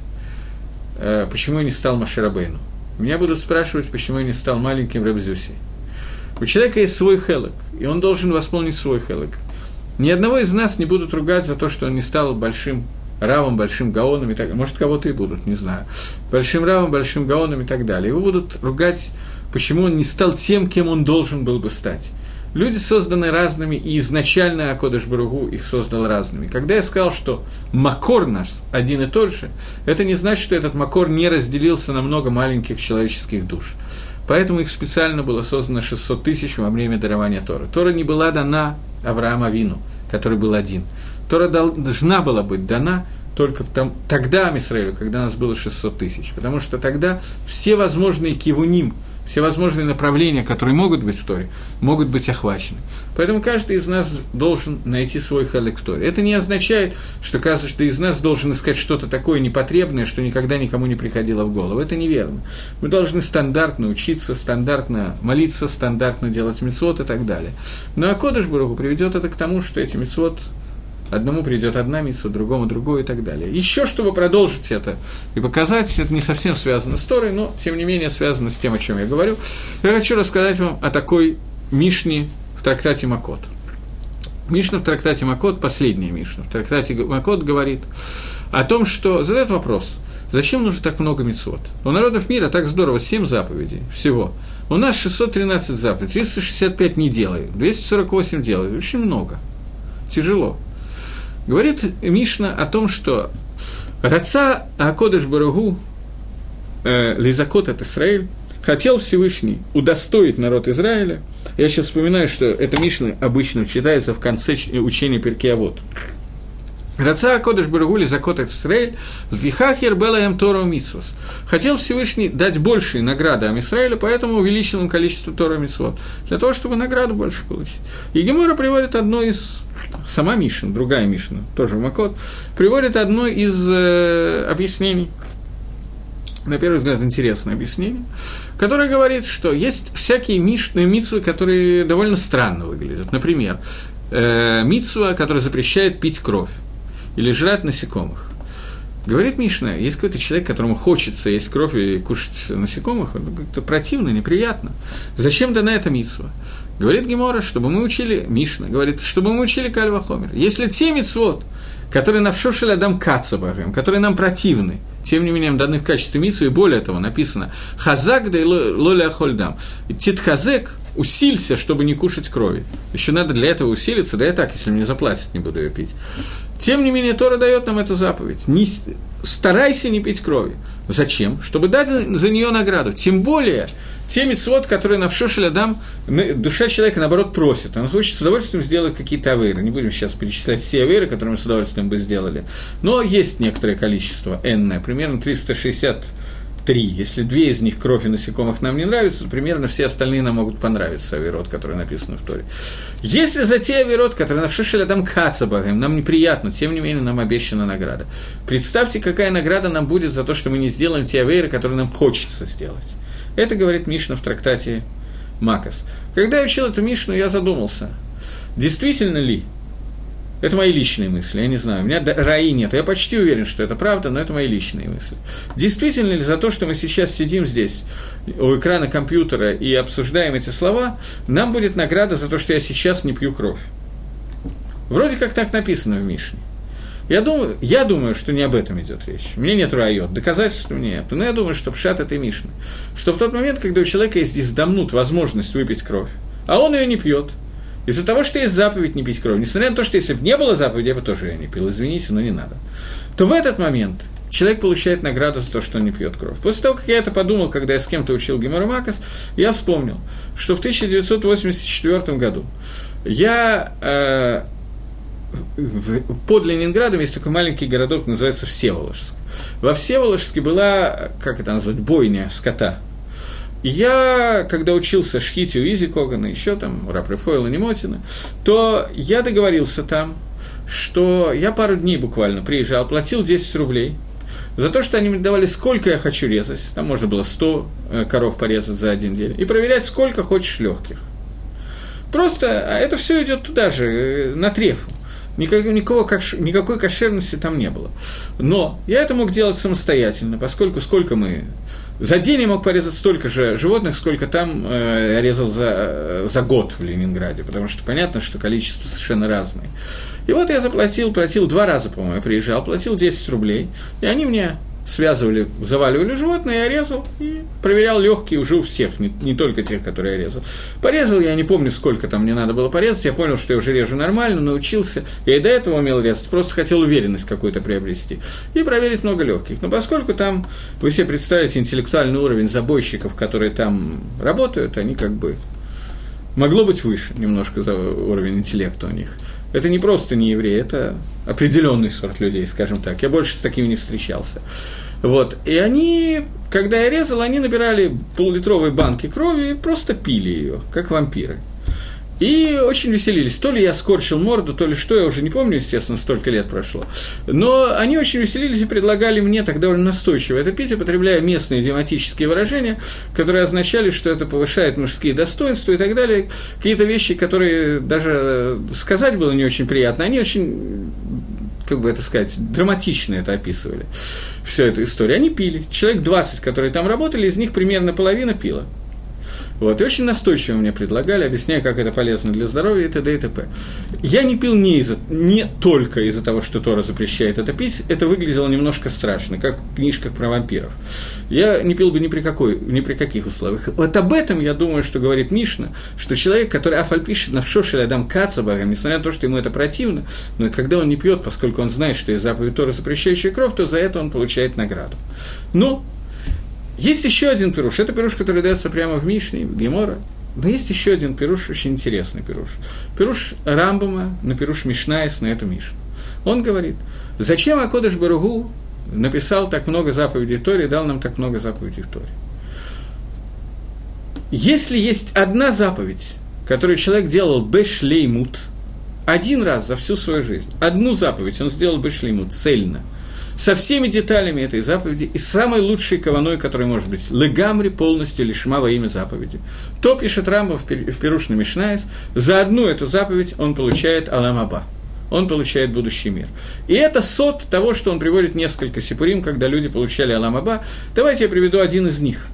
э, почему я не стал Маширабейну. Меня будут спрашивать, почему я не стал маленьким Рабзюси. У человека есть свой хелок, и он должен восполнить свой хелок. Ни одного из нас не будут ругать за то, что он не стал большим равом, большим гаоном и так далее. Может, кого-то и будут, не знаю. Большим равом, большим гаоном и так далее. Его будут ругать, почему он не стал тем, кем он должен был бы стать. Люди созданы разными, и изначально Акодыш Баругу их создал разными. Когда я сказал, что Макор наш один и тот же, это не значит, что этот Макор не разделился на много маленьких человеческих душ. Поэтому их специально было создано 600 тысяч во время дарования Торы. Тора не была дана Авраама Вину, который был один. Тора должна была быть дана только там, тогда Амисраилю, когда нас было 600 тысяч. Потому что тогда все возможные кивуним – все возможные направления, которые могут быть в Торе, могут быть охвачены. Поэтому каждый из нас должен найти свой халек в Торе. Это не означает, что каждый из нас должен искать что-то такое непотребное, что никогда никому не приходило в голову. Это неверно. Мы должны стандартно учиться, стандартно молиться, стандартно делать мецвод и так далее. Но ну, а Кодыш Баруху приведет это к тому, что эти мецвод Одному придет одна митсва, другому другое и так далее. Еще, чтобы продолжить это и показать, это не совсем связано с Торой, но, тем не менее, связано с тем, о чем я говорю, я хочу рассказать вам о такой Мишне в трактате Макот. Мишна в трактате Макот, последняя Мишна в трактате Макот говорит о том, что задает вопрос, зачем нужно так много мецвод? У народов мира так здорово, 7 заповедей всего. У нас 613 заповедей, 365 не делай, 248 делай, очень много. Тяжело. Говорит Мишна о том, что Раца Акодыш Барагу э, Лизакот от Израиль хотел Всевышний удостоить народ Израиля. Я сейчас вспоминаю, что эта Мишна обычно читается в конце учения Перкиавод. Раца Кодыш Барагули Закот Исраэль, Вихахер Белаем Тору Митсвос. Хотел Всевышний дать большие награды Амисраилю, поэтому увеличил он количество Тора Митсвот, для того, чтобы награду больше получить. И Гемора приводит одно из сама Мишна, другая Мишна, тоже в Макот, приводит одно из э, объяснений. на первый взгляд, интересное объяснение, которое говорит, что есть всякие мишные митсвы, которые довольно странно выглядят. Например, э, митсва, которая запрещает пить кровь или жрать насекомых. Говорит Мишна, есть какой-то человек, которому хочется есть кровь и кушать насекомых, это как-то противно, неприятно. Зачем дана эта митсва? Говорит Гемора, чтобы мы учили, Мишна говорит, чтобы мы учили Кальвахомер. Если те митцвот, которые навшошили Адам Кацабахем, которые нам противны, тем не менее даны в качестве митсвы, и более того, написано «Хазак да и лоля хольдам». Титхазек усилься, чтобы не кушать крови. Еще надо для этого усилиться, да я так, если мне заплатят, не буду ее пить. Тем не менее, Тора дает нам эту заповедь. Не, старайся не пить крови. Зачем? Чтобы дать за нее награду. Тем более, те мецвод, которые на Вшошель Адам, душа человека, наоборот, просит. Она хочет с удовольствием сделать какие-то авейры. Не будем сейчас перечислять все авейры, которые мы с удовольствием бы сделали. Но есть некоторое количество, энное, примерно 360 три. Если две из них кровь и насекомых нам не нравятся, то примерно все остальные нам могут понравиться, авирот, который написан в Торе. Если за те авирот, которые навшишили там кацабагаем, нам неприятно, тем не менее нам обещана награда. Представьте, какая награда нам будет за то, что мы не сделаем те авейры, которые нам хочется сделать. Это говорит Мишна в трактате Макас. Когда я учил эту Мишну, я задумался, действительно ли это мои личные мысли, я не знаю. У меня раи нет. Я почти уверен, что это правда, но это мои личные мысли. Действительно ли за то, что мы сейчас сидим здесь у экрана компьютера и обсуждаем эти слова, нам будет награда за то, что я сейчас не пью кровь? Вроде как так написано в Мишне. Я думаю, я думаю, что не об этом идет речь. У меня нет райот, доказательств у меня нет. Но я думаю, что пшат этой Мишны. Что в тот момент, когда у человека есть издамнут возможность выпить кровь, а он ее не пьет – из-за того, что есть заповедь не пить кровь, несмотря на то, что если бы не было заповеди, я бы тоже ее не пил, извините, но не надо, то в этот момент человек получает награду за то, что он не пьет кровь. После того, как я это подумал, когда я с кем-то учил Гемора Макас, я вспомнил, что в 1984 году я э, под Ленинградом есть такой маленький городок, называется Всеволожск. Во Всеволожске была, как это назвать, бойня скота – я, когда учился Шхите у Изи Когана, еще там, у Рапрефойла Немотина, то я договорился там, что я пару дней буквально приезжал, платил 10 рублей за то, что они мне давали, сколько я хочу резать, там можно было 100 э, коров порезать за один день, и проверять, сколько хочешь легких. Просто а это все идет туда же, э, на трефу. Никакого, никакой кошерности там не было. Но я это мог делать самостоятельно, поскольку сколько мы за день я мог порезать столько же животных, сколько там э, я резал за, э, за год в Ленинграде, потому что понятно, что количество совершенно разное. И вот я заплатил, платил два раза, по-моему, я приезжал, платил 10 рублей, и они мне связывали, заваливали животное, я резал и проверял легкие уже у всех, не, не только тех, которые я резал. Порезал я, не помню, сколько там мне надо было порезать, я понял, что я уже режу нормально, научился. Я и до этого умел резать, просто хотел уверенность какую-то приобрести. И проверить много легких. Но поскольку там, вы себе представите, интеллектуальный уровень забойщиков, которые там работают, они как бы могло быть выше немножко за уровень интеллекта у них. Это не просто не евреи, это определенный сорт людей, скажем так. Я больше с такими не встречался. Вот. И они, когда я резал, они набирали полулитровые банки крови и просто пили ее, как вампиры. И очень веселились. То ли я скорчил морду, то ли что, я уже не помню, естественно, столько лет прошло. Но они очень веселились и предлагали мне так довольно настойчиво это пить, употребляя местные идиоматические выражения, которые означали, что это повышает мужские достоинства и так далее. Какие-то вещи, которые даже сказать было не очень приятно, они очень как бы это сказать, драматично это описывали, всю эту историю. Они пили. Человек 20, которые там работали, из них примерно половина пила. Вот, и очень настойчиво мне предлагали, объясняя, как это полезно для здоровья и т.д. и т.п. Я не пил не, из не только из-за того, что Тора запрещает это пить, это выглядело немножко страшно, как в книжках про вампиров. Я не пил бы ни при, какой, ни при каких условиях. Вот об этом, я думаю, что говорит Мишна, что человек, который Афаль пишет на Вшошель Адам Кацабагам, несмотря на то, что ему это противно, но когда он не пьет, поскольку он знает, что есть заповедь Тора, запрещающая кровь, то за это он получает награду. Но есть еще один пируш. Это пируш, который дается прямо в Мишне, в Гемора. Но есть еще один пируш, очень интересный пируш. Пируш Рамбума на пируш Мишнаес на эту Мишну. Он говорит, зачем Акодыш Баругу написал так много заповедей в Торе и дал нам так много заповедей в Торе? Если есть одна заповедь, которую человек делал бешлеймут, один раз за всю свою жизнь, одну заповедь он сделал бешлеймут, цельно, со всеми деталями этой заповеди и самой лучшей кованой, которой может быть, легамри полностью лишма во имя заповеди. То пишет Рамбов в Перушной Мишнаис, за одну эту заповедь он получает Аламаба он получает будущий мир. И это сот того, что он приводит несколько сипурим, когда люди получали Аламаба. Давайте я приведу один из них.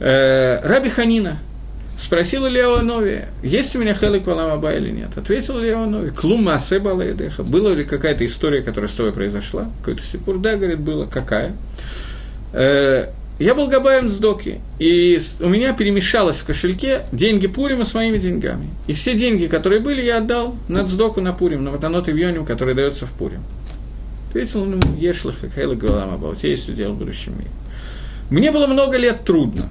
Э, Раби Ханина, Спросил Ильяу Нови, есть у меня хелик валамаба или нет? Ответил Ильяу Нови, клум маасе балаедеха. Была ли какая-то история, которая с тобой произошла? Какой-то сипур? Да, говорит, было. Какая? Э, я был Габаем с Доки, и у меня перемешалось в кошельке деньги Пурима с моими деньгами. И все деньги, которые были, я отдал на Цдоку на Пурим, на Ватанот и Вьоним, который дается в Пурим. Ответил ему, ешлах, хейла галамаба, у тебя есть удел в будущем мире. Мне было много лет трудно.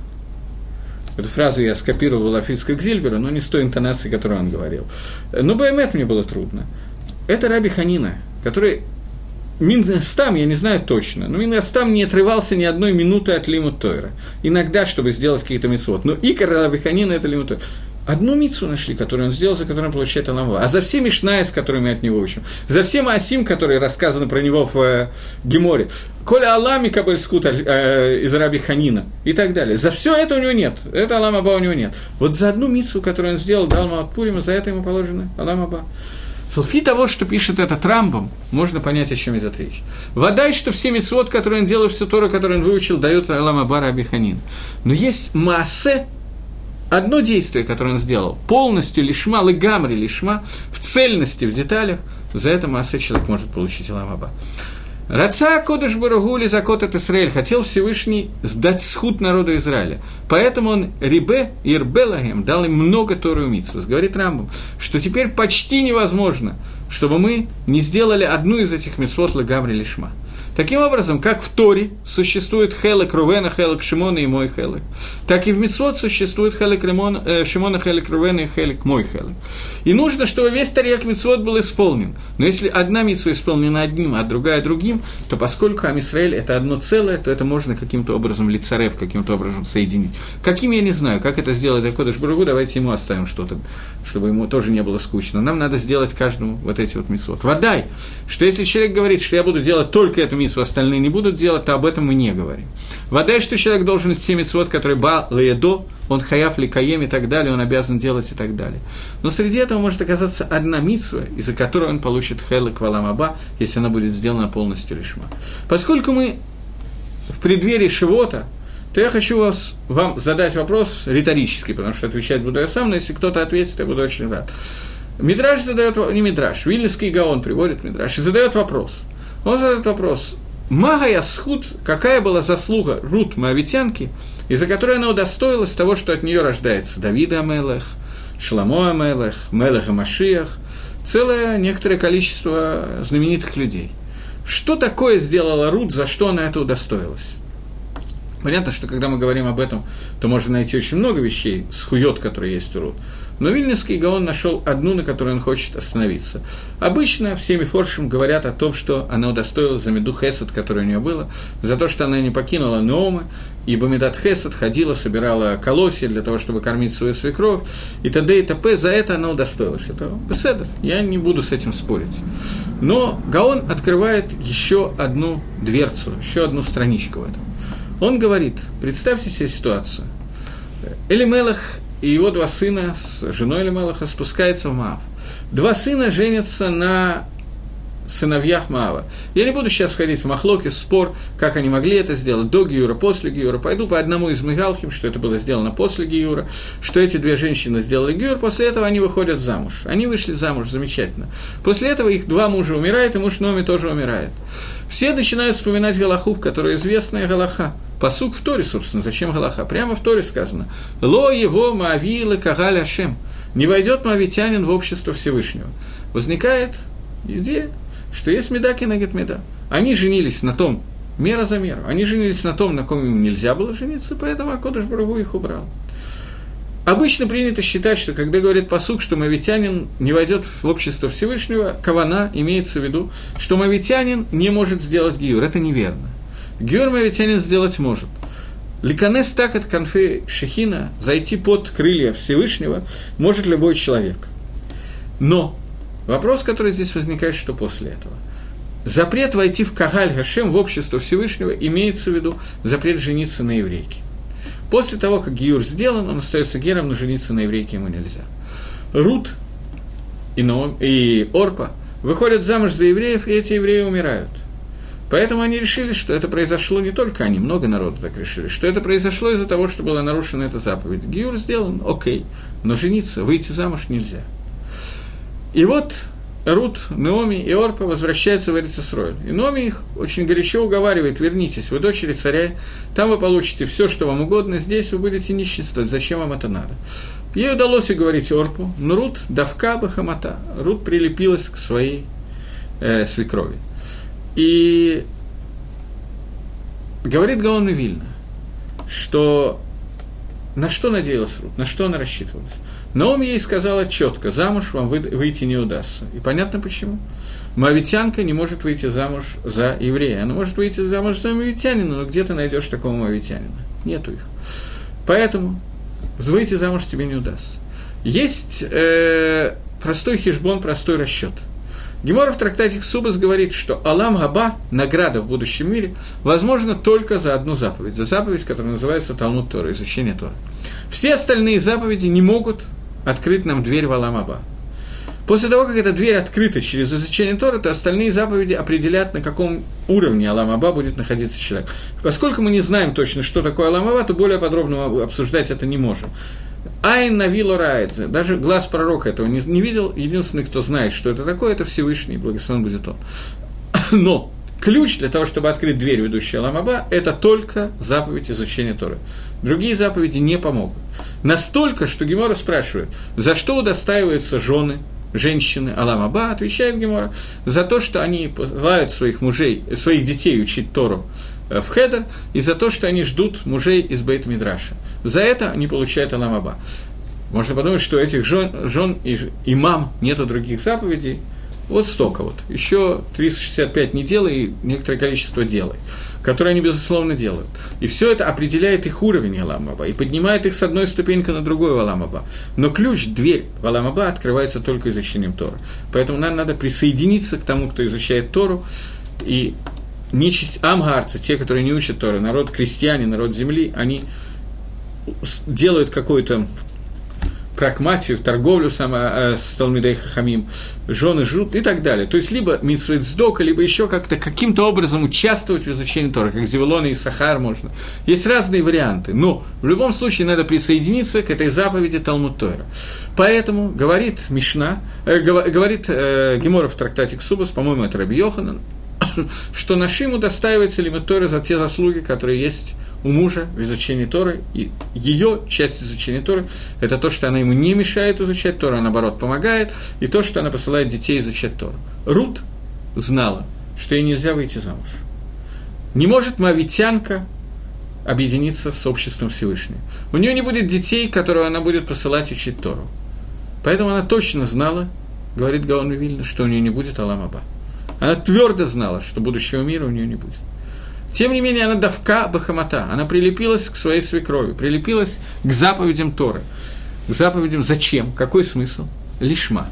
Эту фразу я скопировал от Фицка Зильбера, но не с той интонацией, которую он говорил. Но Баймет мне было трудно. Это Раби Ханина, который Минстам, я не знаю точно, но Минстам не отрывался ни одной минуты от Лимут Тойра. Иногда, чтобы сделать какие-то митцвот. Но Икар Раби Ханина – это Лимут Тойра. Одну мицу нашли, которую он сделал, за которую он получает Аламва. А за все Мишная, с которыми от него учим. За все Маасим, которые рассказаны про него в э, Геморе. Коля Алами Кабельскут э, из Раби Ханина и так далее. За все это у него нет. Это Алам Аба у него нет. Вот за одну мицу, которую он сделал, дал Пурима, за это ему положено Алам Аба. Софи того, что пишет этот Рамбом, можно понять, о чем идет речь. Вода, что все мецвод, которые он делает, все Торы, которые он выучил, дает Алам Абара Абиханин. Но есть Маасе, одно действие, которое он сделал, полностью лишма, легамри лишма, в цельности, в деталях, за это Маасе человек может получить Аламаба. Раца Кодыш Барагули Закот от Израиль хотел Всевышний сдать схуд народу Израиля. Поэтому он Рибе Ирбелагем дал им много Тору Митсвус. Говорит Рамбам, что теперь почти невозможно, чтобы мы не сделали одну из этих Митсвот Лагамри Лишма. Таким образом, как в Торе существует Хелек Рувена, Хелек Шимона и мой Хелек, так и в Мицвод существует Хелек Римон, э, Шимона, Хелек Рувена и Хелек мой Хелек. И нужно, чтобы весь Тарьяк Мицвод был исполнен. Но если одна Мицва исполнена одним, а другая другим, то поскольку Амисраэль – это одно целое, то это можно каким-то образом лицарев, каким-то образом соединить. Каким, я не знаю, как это сделать Акодыш Бургу, давайте ему оставим что-то, чтобы ему тоже не было скучно. Нам надо сделать каждому вот эти вот Мицвод. Водай, что если человек говорит, что я буду делать только эту митцву, остальные не будут делать, то об этом мы не говорим. Вода, что человек должен все митцвот, которые ба, леедо, он хаяф ли каем и так далее, он обязан делать и так далее. Но среди этого может оказаться одна митцва, из-за которой он получит хелы кваламаба, если она будет сделана полностью лишма. Поскольку мы в преддверии Шивота, то я хочу вас, вам задать вопрос риторический, потому что отвечать буду я сам, но если кто-то ответит, я буду очень рад. Мидраш задает, не Мидраш, Вильнюсский Гаон приводит Мидраш и задает вопрос. Он задает вопрос, Магая Схуд, какая была заслуга Рут Моавитянки, из-за которой она удостоилась того, что от нее рождается Давида Амелех, Шламо Амелех, Мелех Машиях, целое некоторое количество знаменитых людей. Что такое сделала Рут, за что она это удостоилась? Понятно, что когда мы говорим об этом, то можно найти очень много вещей, схует, которые есть у Рут. Но Вильнюсский Гаон нашел одну, на которой он хочет остановиться. Обычно всеми форшем говорят о том, что она удостоилась за меду Хесед, которое у нее было, за то, что она не покинула Номы, ибо Медат Хесед ходила, собирала колосья для того, чтобы кормить свою свекровь, и т.д. и т.п. За это она удостоилась этого. Беседа. Я не буду с этим спорить. Но Гаон открывает еще одну дверцу, еще одну страничку в этом. Он говорит, представьте себе ситуацию. Элимелах и его два сына с женой Элимелаха спускаются в Маав. Два сына женятся на сыновьях Маава. Я не буду сейчас входить в махлоки, спор, как они могли это сделать, до Гиюра, после Гиюра. Пойду по одному из Мигалхим, что это было сделано после Гиюра, что эти две женщины сделали Гиюр, после этого они выходят замуж. Они вышли замуж, замечательно. После этого их два мужа умирают, и муж Номи тоже умирает. Все начинают вспоминать Галаху, которая известная Галаха. Посук в Торе, собственно, зачем Галаха? Прямо в Торе сказано. Ло его Маавилы Кагаль Ашем. Не войдет Моавитянин в общество Всевышнего. Возникает идея, что есть меда кенегет меда. Они женились на том, мера за меру, они женились на том, на ком им нельзя было жениться, поэтому Акодыш Барагу их убрал. Обычно принято считать, что когда говорит посук, что мавитянин не войдет в общество Всевышнего, кавана имеется в виду, что мавитянин не может сделать гиюр. Это неверно. Гиюр мавитянин сделать может. Ликанес так от конфе Шехина, зайти под крылья Всевышнего, может любой человек. Но Вопрос, который здесь возникает, что после этого. запрет войти в Кагаль Гашем, в общество Всевышнего, имеется в виду запрет жениться на еврейке. После того, как Гиюр сделан, он остается гером, но жениться на еврейке ему нельзя. Рут и, Ноом, и Орпа выходят замуж за евреев, и эти евреи умирают. Поэтому они решили, что это произошло не только они, много народу так решили, что это произошло из-за того, что была нарушена эта заповедь. Гиюр сделан, окей, но жениться, выйти замуж нельзя. И вот Рут, Неоми и Орпа возвращаются в Эрицесроль. И Неоми их очень горячо уговаривает, вернитесь, вы дочери царя, там вы получите все, что вам угодно, здесь вы будете нищенствовать, зачем вам это надо? Ей удалось уговорить Орпу, но Рут давка бахамата, Рут прилепилась к своей э, свекрови. И говорит Гаон Вильна, что на что надеялась Рут, на что она рассчитывалась. Но он ей сказала четко, замуж вам выйти не удастся. И понятно почему. Моавитянка не может выйти замуж за еврея. Она может выйти замуж за моавитянина, но где ты найдешь такого моавитянина? Нету их. Поэтому выйти замуж тебе не удастся. Есть э, простой хижбон, простой расчет. Гемора в трактате Субас говорит, что Алам Габа, награда в будущем мире, возможно только за одну заповедь, за заповедь, которая называется Талмуд Тора, изучение Тора. Все остальные заповеди не могут открыть нам дверь в Аламаба. После того, как эта дверь открыта через изучение Тора, то остальные заповеди определят, на каком уровне Аламаба будет находиться человек. Поскольку мы не знаем точно, что такое Аламаба, то более подробно обсуждать это не можем. Айн Навило Раидзе, даже глаз пророка этого не, не видел, единственный, кто знает, что это такое, это Всевышний, благословен будет он. Но ключ для того, чтобы открыть дверь, ведущую Аламаба, это только заповедь изучения Торы. Другие заповеди не помогут. Настолько, что Гемора спрашивает, за что удостаиваются жены, женщины Аламаба, отвечает Гемора, за то, что они посылают своих мужей, своих детей учить Тору в Хедер, и за то, что они ждут мужей из Бейт Мидраша. За это они получают Аламаба. Можно подумать, что этих жен, жен и, и мам нету других заповедей, вот столько вот. Еще 365 не делай и некоторое количество делай, которые они, безусловно, делают. И все это определяет их уровень Аламаба и поднимает их с одной ступеньки на другую Аламаба. Но ключ, дверь в Аламаба открывается только изучением Тора. Поэтому нам надо присоединиться к тому, кто изучает Тору, и нечисть амгарцы, те, которые не учат Тору, народ крестьяне, народ земли, они делают какой-то прагматию, торговлю сама, э, с Талмидей Хахамим, жены жрут и так далее. То есть, либо митсвет сдока, либо еще как-то каким-то образом участвовать в изучении Тора, как Зевелон и Сахар можно. Есть разные варианты, но в любом случае надо присоединиться к этой заповеди Талмуд Тора. Поэтому говорит Мишна, э, говорит э, Гемора в трактате Ксубас, по-моему, это Раби Йоханан, что Нашиму достаивается лимит Торы за те заслуги, которые есть у мужа в изучении Торы, и ее часть изучения Торы – это то, что она ему не мешает изучать Тору, а наоборот помогает, и то, что она посылает детей изучать Тору. Рут знала, что ей нельзя выйти замуж. Не может мавитянка объединиться с обществом Всевышнего. У нее не будет детей, которые она будет посылать учить Тору. Поэтому она точно знала, говорит Гаон Вильна, что у нее не будет Аламаба. Она твердо знала, что будущего мира у нее не будет. Тем не менее, она давка Бахамата, она прилепилась к своей свекрови, прилепилась к заповедям Торы. К заповедям зачем? Какой смысл? Лишма.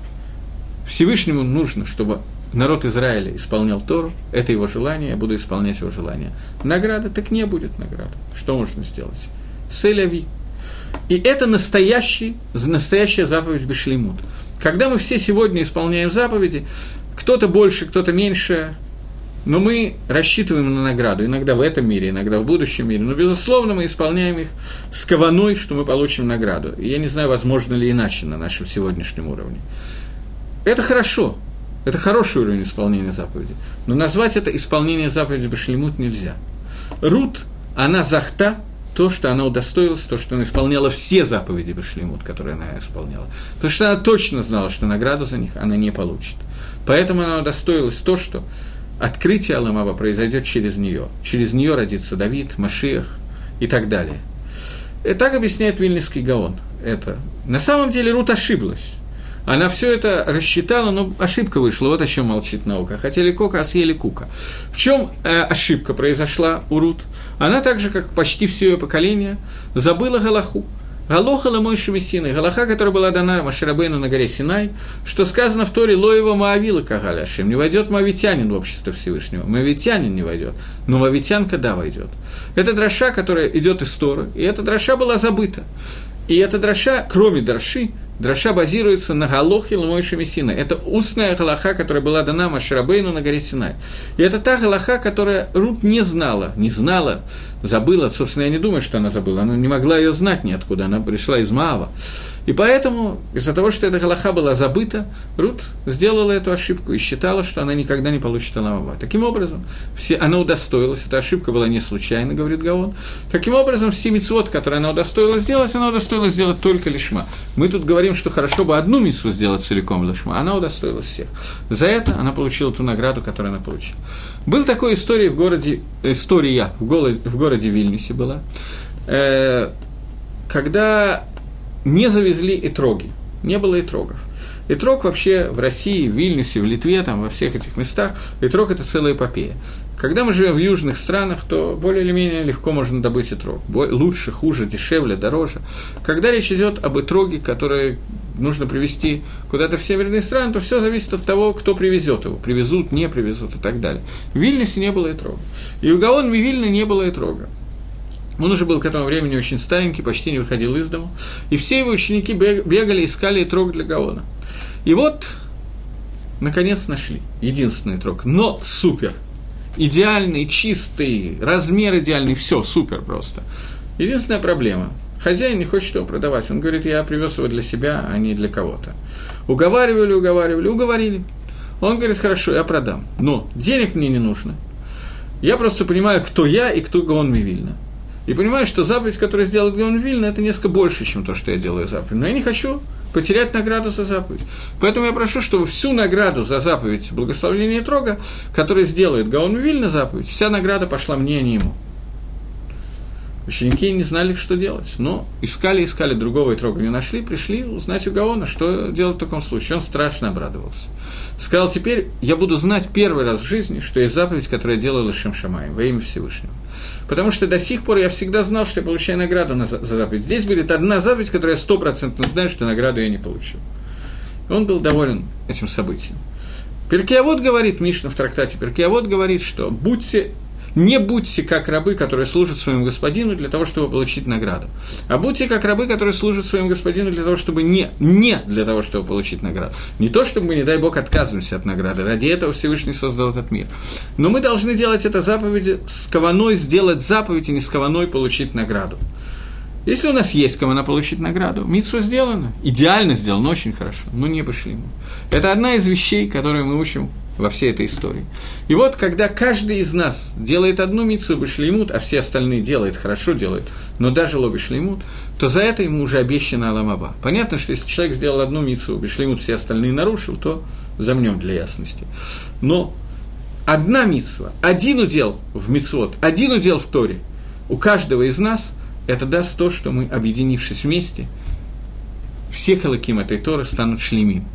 Всевышнему нужно, чтобы народ Израиля исполнял Тору, это его желание, я буду исполнять его желание. Награда, так не будет награды. Что можно сделать? Селяви. И это настоящий, настоящая заповедь Бешлимут. Когда мы все сегодня исполняем заповеди, кто-то больше, кто-то меньше, но мы рассчитываем на награду, иногда в этом мире, иногда в будущем мире, но, безусловно, мы исполняем их с кованой, что мы получим награду. И я не знаю, возможно ли иначе на нашем сегодняшнем уровне. Это хорошо, это хороший уровень исполнения заповеди, но назвать это исполнение заповеди Башлемут нельзя. Рут, она захта, то, что она удостоилась, то, что она исполняла все заповеди Башлемут, которые она исполняла. Потому что она точно знала, что награду за них она не получит. Поэтому она удостоилась то, что открытие Аламаба произойдет через нее. Через нее родится Давид, Машиах и так далее. И так объясняет Вильнинский Гаон. Это. На самом деле Рут ошиблась. Она все это рассчитала, но ошибка вышла. Вот о чем молчит наука. Хотели кока, а съели кука. В чем э, ошибка произошла у Рут? Она так же, как почти все ее поколение, забыла Галаху. Галоха Ламойши Мессины, Галаха, которая была дана Маширабейну на горе Синай, что сказано в Торе Лоева Маавила Кагаляшим, не войдет Мавитянин в общество Всевышнего. Мавитянин не войдет, но Мавитянка, да, войдет. Это дроша, которая идет из Торы, и эта дроша была забыта. И эта дроша, кроме дроши, Драша базируется на Галохе Ломойши Мессина. Это устная галаха, которая была дана Маширабейну на горе Синай. И это та галаха, которая Рут не знала, не знала, забыла. Собственно, я не думаю, что она забыла. Она не могла ее знать ниоткуда. Она пришла из Маава. И поэтому, из-за того, что эта галаха была забыта, Рут сделала эту ошибку и считала, что она никогда не получит Аламава. Таким образом, все, она удостоилась, эта ошибка была не случайна, говорит Гаон. Таким образом, все митцвот, которые она удостоилась сделать, она удостоилась сделать только лишма. Мы тут говорим, что хорошо бы одну митцву сделать целиком лишма, она удостоилась всех. За это она получила ту награду, которую она получила. Был такой история в городе, история в городе, в городе Вильнюсе была, э, когда не завезли итроги, не было итрогов. Итрог вообще в России, в Вильнюсе, в Литве, там, во всех этих местах, итрог – это целая эпопея. Когда мы живем в южных странах, то более или менее легко можно добыть итрог. Лучше, хуже, дешевле, дороже. Когда речь идет об итроге, который нужно привезти куда-то в северные страны, то все зависит от того, кто привезет его. Привезут, не привезут и так далее. В Вильнюсе не было итрога. И у Гаон Вильны не было итрога. Он уже был к этому времени очень старенький, почти не выходил из дома. И все его ученики бегали, искали трог для Гаона. И вот, наконец, нашли единственный трог, но супер. Идеальный, чистый, размер идеальный, все супер просто. Единственная проблема – Хозяин не хочет его продавать. Он говорит, я привез его для себя, а не для кого-то. Уговаривали, уговаривали, уговорили. Он говорит, хорошо, я продам. Но денег мне не нужно. Я просто понимаю, кто я и кто Гаон Мивильна. И понимаю, что заповедь, которую сделал Гаон Вильна, это несколько больше, чем то, что я делаю заповедь. Но я не хочу потерять награду за заповедь. Поэтому я прошу, чтобы всю награду за заповедь благословения Трога, которую сделает Гаон Вильна заповедь, вся награда пошла мне, а не ему. Ученики не знали, что делать, но искали, искали, другого Итрога не нашли, пришли узнать у Гаона, что делать в таком случае. Он страшно обрадовался. Сказал, теперь я буду знать первый раз в жизни, что есть заповедь, которую я делаю Лашем Шамаем во имя Всевышнего. Потому что до сих пор я всегда знал, что я получаю награду на, за заповедь. Здесь будет одна заповедь, которую я стопроцентно знаю, что награду я не получил. Он был доволен этим событием. Перкиавод говорит, Мишна в трактате Перкиавод говорит, что будьте не будьте как рабы, которые служат своему господину для того, чтобы получить награду. А будьте как рабы, которые служат своему господину для того, чтобы не, не для того, чтобы получить награду. Не то, чтобы мы, не дай Бог, отказываемся от награды. Ради этого Всевышний создал этот мир. Но мы должны делать это заповеди с кованой, сделать заповедь и не с кованой получить награду. Если у нас есть кому получить награду, митсу сделано, идеально сделано, очень хорошо, но не пошли ему. Это одна из вещей, которые мы учим во всей этой истории. И вот, когда каждый из нас делает одну митцу башлеймут, а все остальные делают, хорошо делают, но даже лоби шлеймут, то за это ему уже обещано Аламаба. Понятно, что если человек сделал одну митцу башлеймут, все остальные нарушил, то замнем для ясности. Но одна митцва, один удел в митцвот, один удел в Торе, у каждого из нас это даст то, что мы, объединившись вместе, все халаким этой Торы станут шлемим.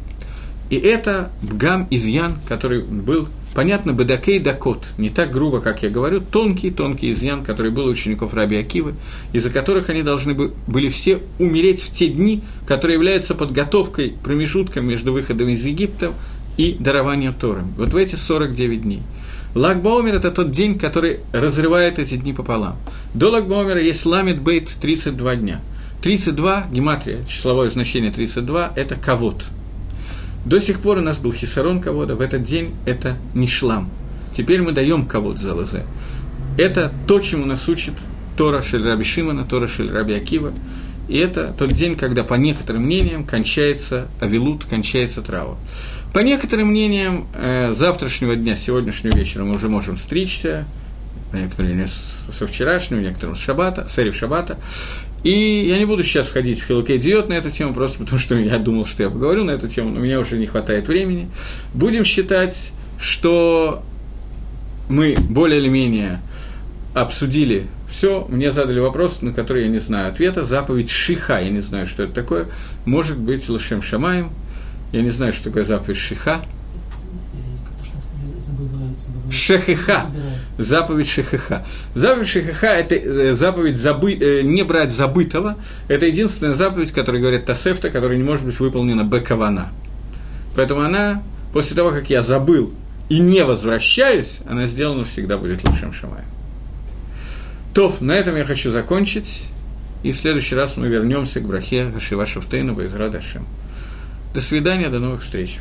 И это бгам изъян, который был, понятно, бедакей дакот, не так грубо, как я говорю, тонкий-тонкий изъян, который был у учеников Раби Акивы, из-за которых они должны были все умереть в те дни, которые являются подготовкой, промежутком между выходом из Египта и дарованием Торы. Вот в эти 49 дней. Лагбаумер – это тот день, который разрывает эти дни пополам. До Лагбаумера есть ламит бейт 32 дня. 32, гематрия, числовое значение 32 – это кавод – до сих пор у нас был хисарон кого-то, в этот день это не шлам. Теперь мы даем кого-то за лозе. Это то, чему нас учит Тора Шель Раби Шимана, Тора Шель Раби Акива. И это тот день, когда, по некоторым мнениям, кончается Авилут, кончается трава. По некоторым мнениям, э, завтрашнего дня, сегодняшнего вечера мы уже можем стричься, некоторые со вчерашнего, некоторым с шабата, с эрев шабата. И я не буду сейчас ходить в Хилукей Диот на эту тему, просто потому что я думал, что я поговорю на эту тему, но у меня уже не хватает времени. Будем считать, что мы более или менее обсудили все, мне задали вопрос, на который я не знаю ответа. Заповедь Шиха, я не знаю, что это такое. Может быть, Лашем Шамаем. Я не знаю, что такое заповедь Шиха. шехиха, заповедь шехиха. Заповедь шехиха – это э, заповедь забы, э, не брать забытого. Это единственная заповедь, которая говорит Тасефта, которая не может быть выполнена бекавана. Поэтому она, после того, как я забыл и не возвращаюсь, она сделана всегда будет лучшим шамаем. Тоф, на этом я хочу закончить. И в следующий раз мы вернемся к брахе Хашива Шафтейна Байзра Дашем. До свидания, до новых встреч.